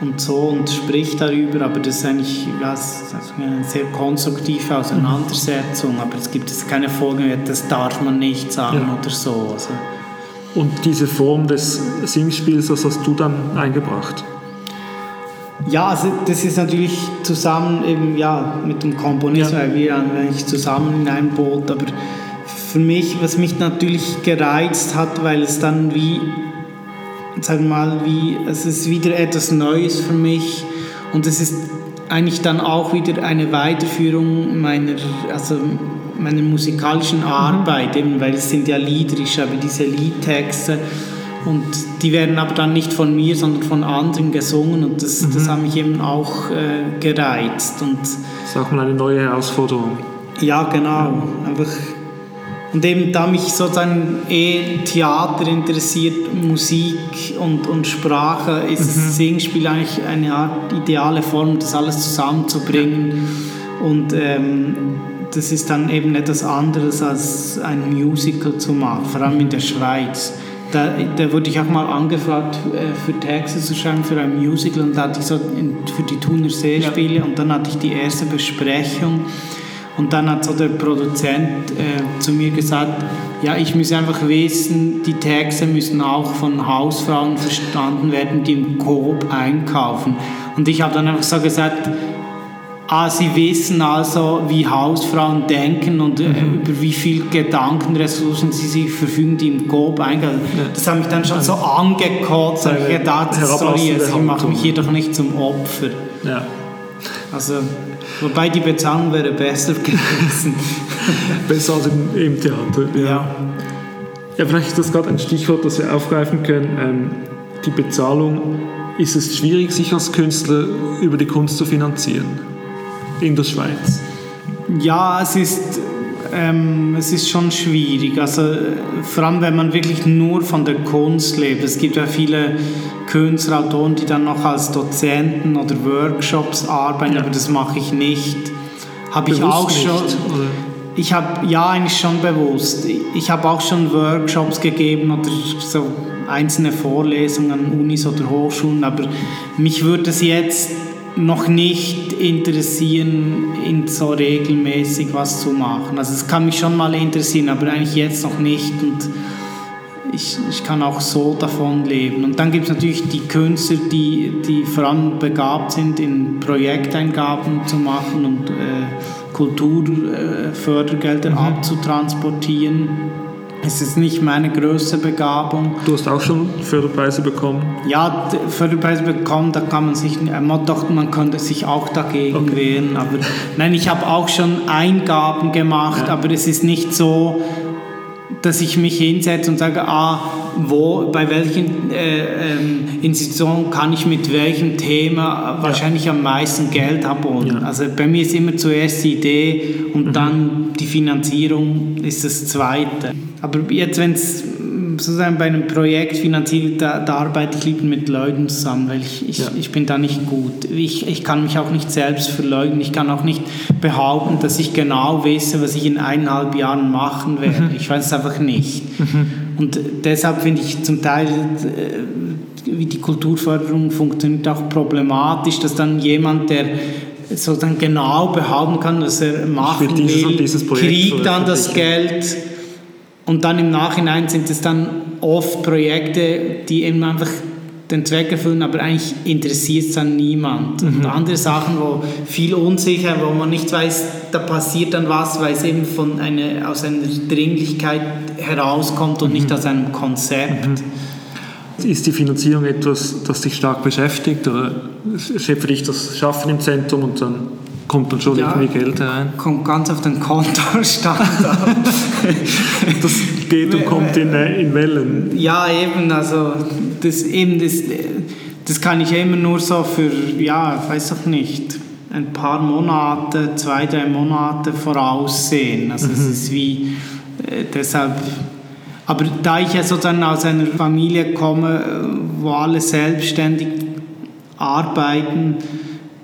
und so und spricht darüber, aber das ist eigentlich ja, ist eine sehr konstruktive Auseinandersetzung, aber es gibt jetzt keine Folge, das darf man nicht sagen ja. oder so. Also. Und diese Form des Singspiels, das hast du dann eingebracht? Ja, also das ist natürlich zusammen eben ja, mit dem Komponisten, ja. weil wir eigentlich zusammen in einem Boot, aber für mich, was mich natürlich gereizt hat, weil es dann wie sagen mal, wie, es ist wieder etwas Neues für mich und es ist eigentlich dann auch wieder eine Weiterführung meiner, also meiner musikalischen mhm. Arbeit, eben, weil es sind ja Lieder, ich schreibe diese Liedtexte und die werden aber dann nicht von mir, sondern von anderen gesungen und das, mhm. das hat mich eben auch äh, gereizt. Und das ist auch mal eine neue Herausforderung. Ja, genau. Einfach Und eben da mich sozusagen eh Theater interessiert, Musik und, und Sprache, ist mhm. Singspiel eigentlich eine Art ideale Form, das alles zusammenzubringen. Und ähm, das ist dann eben etwas anderes als ein Musical zu machen, vor allem in der Schweiz. Da, da wurde ich auch mal angefragt, äh, für Texte zu schreiben für ein Musical und da hatte ich so für die Thuner Seespiele ja. und dann hatte ich die erste Besprechung und dann hat so der Produzent äh, zu mir gesagt, ja, ich muss einfach wissen, die Texte müssen auch von Hausfrauen verstanden werden, die im Coop einkaufen. Und ich habe dann einfach so gesagt, Ah, Sie wissen also, wie Hausfrauen denken und äh, mhm. über wie viel Gedankenressourcen sie sich verfügen, die im Coop eingehen. Ja. Das hat mich dann schon so angekotzt. Ich gedacht, sorry, also ich mache mich hier doch nicht zum Opfer. Ja. Also, wobei die Bezahlung wäre besser gewesen. [laughs] besser als im, im Theater. Ja. ja. ja. vielleicht ist das gerade ein Stichwort, das wir aufgreifen können. Ähm, die Bezahlung. Ist es schwierig, sich als Künstler über die Kunst zu finanzieren? in der Schweiz? Ja, es ist, ähm, es ist schon schwierig. Also, vor allem, wenn man wirklich nur von der Kunst lebt. Es gibt ja viele Künstler, Autoren, die dann noch als Dozenten oder Workshops arbeiten, ja. aber das mache ich nicht. Habe ich auch schon. Nicht, ich habe ja eigentlich schon bewusst. Ich habe auch schon Workshops gegeben oder so einzelne Vorlesungen an Unis oder Hochschulen, aber mich würde es jetzt noch nicht interessieren, in so regelmäßig was zu machen. Also es kann mich schon mal interessieren, aber eigentlich jetzt noch nicht und ich, ich kann auch so davon leben. Und dann gibt es natürlich die Künstler, die, die vor allem begabt sind, in Projekteingaben zu machen und äh, Kulturfördergelder mhm. abzutransportieren es ist nicht meine größte Begabung. Du hast auch schon Förderpreise bekommen? Ja, Förderpreise bekommen, da kann man sich, man dachte, man könnte sich auch dagegen okay. wehren. Aber nein, ich habe auch schon Eingaben gemacht, ja. aber es ist nicht so, dass ich mich hinsetze und sage, ah, wo, bei welchen äh, ähm, Institutionen kann ich mit welchem Thema wahrscheinlich ja. am meisten Geld abholen. Ja. Also bei mir ist immer zuerst die Idee und mhm. dann die Finanzierung ist das Zweite. Aber jetzt, wenn es sozusagen bei einem Projekt finanziert, da, da, arbeite ich lieber mit Leuten zusammen, weil ich, ich, ja. ich bin da nicht gut. Ich, ich kann mich auch nicht selbst verleugnen. Ich kann auch nicht behaupten, dass ich genau weiß, was ich in eineinhalb Jahren machen werde. Mhm. Ich weiß es einfach nicht. Mhm. Und deshalb finde ich zum Teil, äh, wie die Kulturförderung funktioniert, auch problematisch, dass dann jemand, der so dann genau behaupten kann, dass er machen will, kriegt dann das Geld und dann im Nachhinein sind es dann oft Projekte, die eben einfach den Zweck erfüllen, aber eigentlich interessiert es dann niemand. Mhm. Und andere Sachen, wo viel unsicher, wo man nicht weiß, da passiert dann was, weil es eben von eine, aus einer Dringlichkeit herauskommt und mhm. nicht aus einem Konzept. Mhm. Ist die Finanzierung etwas, das dich stark beschäftigt oder steht für dich das Schaffen im Zentrum und dann kommt dann schon ja, irgendwie Geld herein? Kommt ganz auf den Kontostand an. [laughs] das geht und kommt in, äh, in Wellen. Ja, eben, also das, eben das, das kann ich immer nur so für, ja, weiß doch nicht, ein paar Monate, zwei, drei Monate voraussehen. Also mhm. es ist wie, äh, deshalb, aber da ich ja sozusagen aus einer Familie komme, wo alle selbstständig arbeiten,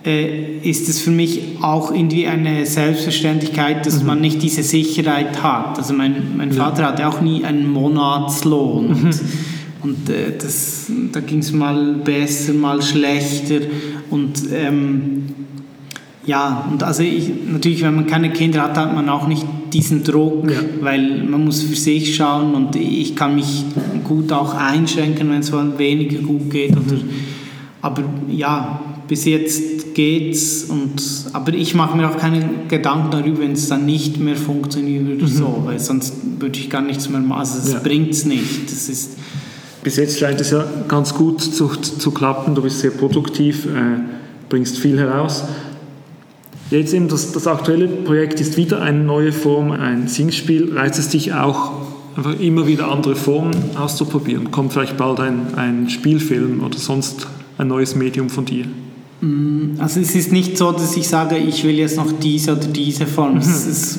ist es für mich auch irgendwie eine Selbstverständlichkeit, dass mhm. man nicht diese Sicherheit hat. Also mein, mein Vater ja. hatte auch nie einen Monatslohn. Mhm. Und, äh, das, da ging es mal besser, mal schlechter. Und ähm, ja, und also ich, natürlich, wenn man keine Kinder hat, hat man auch nicht diesen Druck, ja. weil man muss für sich schauen und ich kann mich gut auch einschränken, wenn es weniger gut geht. Oder, mhm. aber ja, bis jetzt geht's und aber ich mache mir auch keine Gedanken darüber, wenn es dann nicht mehr funktioniert oder mhm. so, weil sonst würde ich gar nichts mehr machen. Also es ja. bringt's nicht. Das ist bis jetzt scheint es ja ganz gut zu, zu klappen. Du bist sehr produktiv, äh, bringst viel heraus. Jetzt eben das, das aktuelle Projekt ist wieder eine neue Form, ein Singspiel. Reizt es dich auch, einfach immer wieder andere Formen auszuprobieren? Kommt vielleicht bald ein, ein Spielfilm oder sonst ein neues Medium von dir? Mm, also es ist nicht so, dass ich sage, ich will jetzt noch diese oder diese Form. Mhm. Es, ist,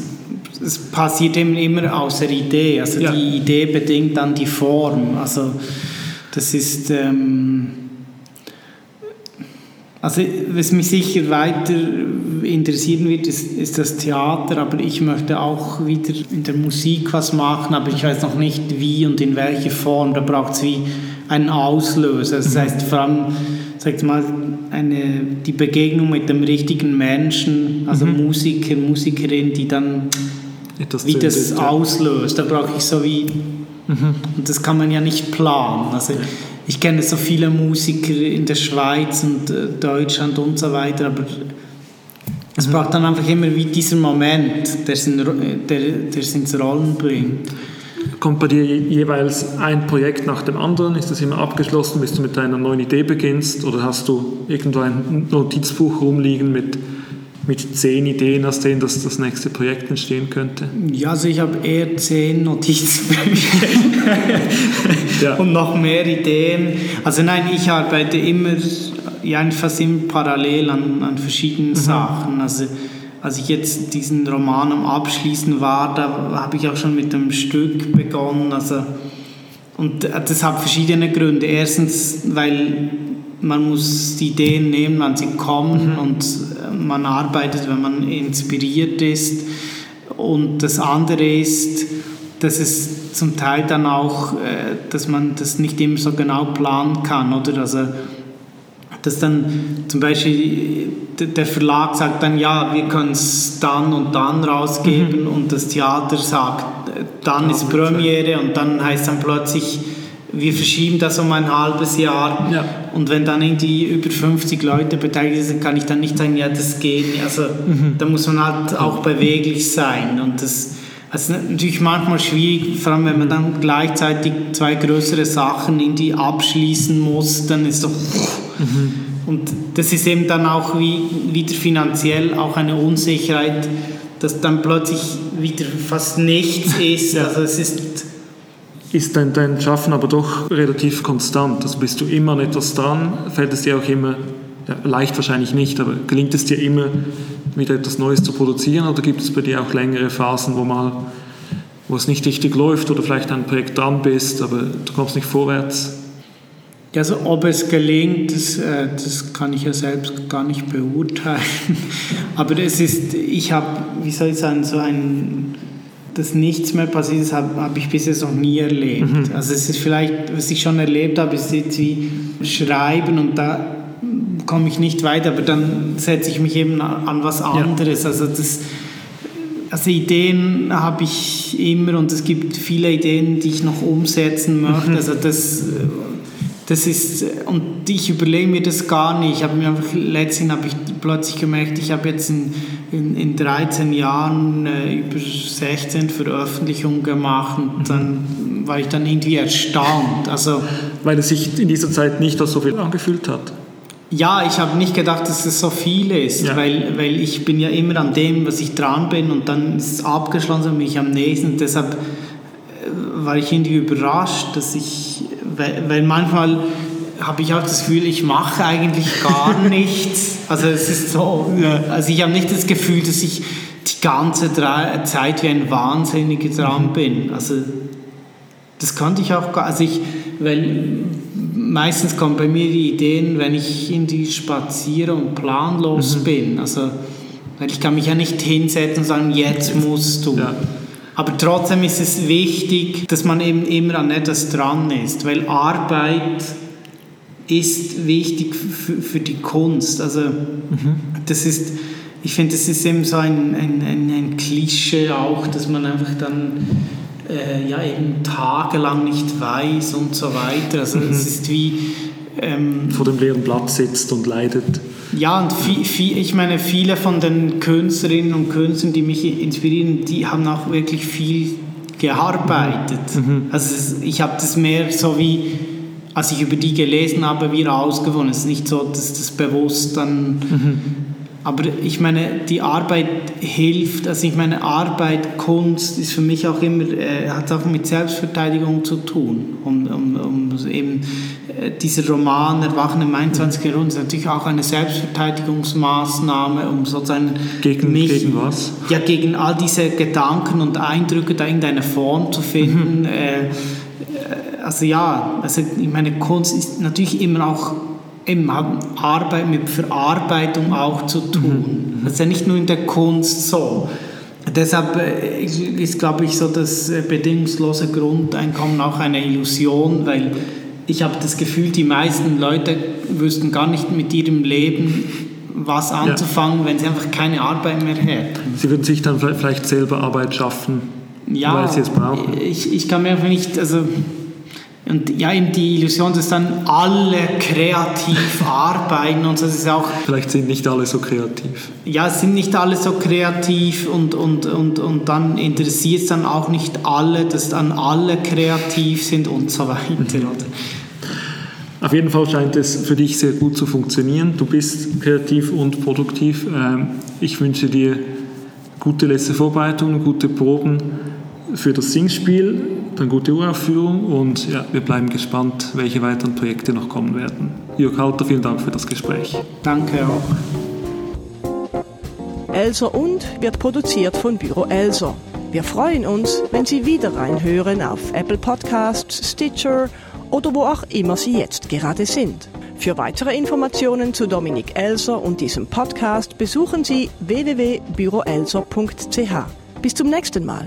es passiert eben immer aus der Idee. Also Ja. die Idee bedingt dann die Form. Also das ist... Ähm, also was mich sicher weiter interessieren wird, ist, ist das Theater, aber ich möchte auch wieder in der Musik was machen, aber ich weiß noch nicht wie und in welcher Form. Da braucht es wie einen Auslöser. Das heißt vor allem, sag mal, eine, die Begegnung mit dem richtigen Menschen, also Musiker, Musikerin, die dann Etwas wie das ja. auslöst. Da brauche ich so wie, und das kann man ja nicht planen. Also ich kenne so viele Musiker in der Schweiz und äh, Deutschland und so weiter, aber es braucht dann einfach immer wie dieser Moment, der, der es ins Rollen bringt. Kommt bei dir je- jeweils ein Projekt nach dem anderen? Ist das immer abgeschlossen, bis du mit deiner neuen Idee beginnst? Oder hast du irgendwo ein Notizbuch rumliegen mit, mit zehn Ideen, aus denen das, das nächste Projekt entstehen könnte? Ja, also ich habe eher zehn Notizbücher Ja. und noch mehr Ideen. Also nein, ich arbeite immer, ja fast immer parallel an, an verschiedenen Sachen. Also als ich jetzt diesen Roman am Abschließen war, da habe ich auch schon mit einem Stück begonnen. Also, und das hat verschiedene Gründe. Erstens, weil man muss die Ideen nehmen, wann sie kommen und man arbeitet, wenn man inspiriert ist. Und das andere ist, dass es zum Teil dann auch, äh, dass man das nicht immer so genau planen kann, oder? Also, dass dann zum Beispiel der Verlag sagt dann, ja, wir können es dann und dann rausgeben und das Theater sagt, äh, dann ist Premiere und dann heißt dann plötzlich, wir verschieben das um ein halbes Jahr. Ja. und wenn dann irgendwie über 50 Leute beteiligt sind, kann ich dann nicht sagen, ja, das geht nicht. Also da muss man halt auch beweglich sein. Und das also natürlich manchmal schwierig, vor allem wenn man dann gleichzeitig zwei größere Sachen irgendwie abschließen muss, dann ist doch und das ist eben dann auch wie, wieder finanziell auch eine Unsicherheit, dass dann plötzlich wieder fast nichts [laughs] ist. Ja. Also es ist Ist dein, dein Schaffen aber doch relativ konstant? Also bist du immer an etwas dran? Fällt es dir auch immer, ja, leicht wahrscheinlich nicht, aber gelingt es dir immer, wieder etwas Neues zu produzieren? Oder gibt es bei dir auch längere Phasen, wo mal wo es nicht richtig läuft oder vielleicht ein Projekt dran bist, aber du kommst nicht vorwärts? Ja, also ob es gelingt, das, äh, das kann ich ja selbst gar nicht beurteilen. [laughs] Aber es ist, ich habe, wie soll ich sagen, so ein, dass nichts mehr passiert ist, habe hab ich bis jetzt noch nie erlebt. Also es ist vielleicht, was ich schon erlebt habe, ist jetzt wie Schreiben und da komme ich nicht weiter, aber dann setze ich mich eben an was anderes. Also das, also Ideen habe ich immer und es gibt viele Ideen, die ich noch umsetzen möchte. Also das, das ist, und ich überlege mir das gar nicht. Ich habe mir einfach, letztens habe ich plötzlich gemerkt, ich habe jetzt in, in, in 13 Jahren äh, über 16 Veröffentlichungen gemacht und dann war ich dann irgendwie erstaunt. Also Weil es sich in dieser Zeit nicht als so viel angefühlt hat. ja, ich habe nicht gedacht, dass es so viel ist, Ja. weil, weil ich bin ja immer an dem, was ich dran bin und dann ist es abgeschlossen und bin ich am nächsten. Deshalb äh, war ich irgendwie überrascht, dass ich, weil, weil manchmal habe ich auch das Gefühl, ich mache eigentlich gar [laughs] nichts. Also es ist so, also ich habe nicht das Gefühl, dass ich die ganze Zeit wie ein Wahnsinniger dran bin. Also das konnte ich auch gar, also ich, weil meistens kommen bei mir die Ideen, wenn ich irgendwie spaziere und planlos bin. Also, weil ich kann mich ja nicht hinsetzen und sagen, jetzt musst du. Ja. Aber trotzdem ist es wichtig, dass man eben immer an etwas dran ist, weil Arbeit ist wichtig für, für die Kunst. Also das ist, ich finde, das ist eben so ein, ein, ein, ein Klischee auch, dass man einfach dann äh, ja eben tagelang nicht weiß und so weiter. Also es ist wie ähm, Vor dem leeren Blatt sitzt und leidet. Ja, und viel, viel, ich meine, viele von den Künstlerinnen und Künstlern, die mich inspirieren, die haben auch wirklich viel gearbeitet. Also es- ich habe das mehr so wie, als ich über die gelesen habe, wie rausgefunden. Es ist nicht so, dass das bewusst dann... Aber ich meine, die Arbeit hilft, also ich meine, Arbeit, Kunst ist für mich auch immer, äh, hat auch mit Selbstverteidigung zu tun, um, um, um eben äh, dieser Roman Erwachen im 21. Jahrhundert ist natürlich auch eine Selbstverteidigungsmaßnahme, um sozusagen gegen, mich, gegen was? Ja, gegen all diese Gedanken und Eindrücke da irgendeine Form zu finden. Mhm. Äh, also ja, also ich meine, Kunst ist natürlich immer auch eben Arbeit mit Verarbeitung auch zu tun. Mhm. Das ist ja nicht nur in der Kunst so. Deshalb äh, ist, glaube ich, so das äh, bedingungslose Grundeinkommen auch eine Illusion, weil ich habe das Gefühl, die meisten Leute wüssten gar nicht mit ihrem Leben was anzufangen, ja. wenn sie einfach keine Arbeit mehr hätten. Sie würden sich dann vielleicht selber Arbeit schaffen, ja, weil sie es brauchen. Ich, ich kann mir einfach nicht, also und ja, eben die Illusion, dass dann alle kreativ [laughs] arbeiten und das ist auch... Vielleicht sind nicht alle so kreativ. Ja, sind nicht alle so kreativ und, und, und, und dann interessiert es dann auch nicht alle, dass dann alle kreativ sind und so weiter. Mhm. Auf jeden Fall scheint es für dich sehr gut zu funktionieren. Du bist kreativ und produktiv. Ähm, ich wünsche dir gute letzte Vorbereitungen, gute Proben für das Singspiel, dann gute Uraufführung und ja, wir bleiben gespannt, welche weiteren Projekte noch kommen werden. Jörg Halter, vielen Dank für das Gespräch. Danke auch. Elser und wird produziert von Büro Elser. Wir freuen uns, wenn Sie wieder reinhören auf Apple Podcasts, Stitcher oder wo auch immer Sie jetzt gerade sind. Für weitere Informationen zu Dominik Elser und diesem Podcast besuchen Sie www.büroelser.ch. Bis zum nächsten Mal.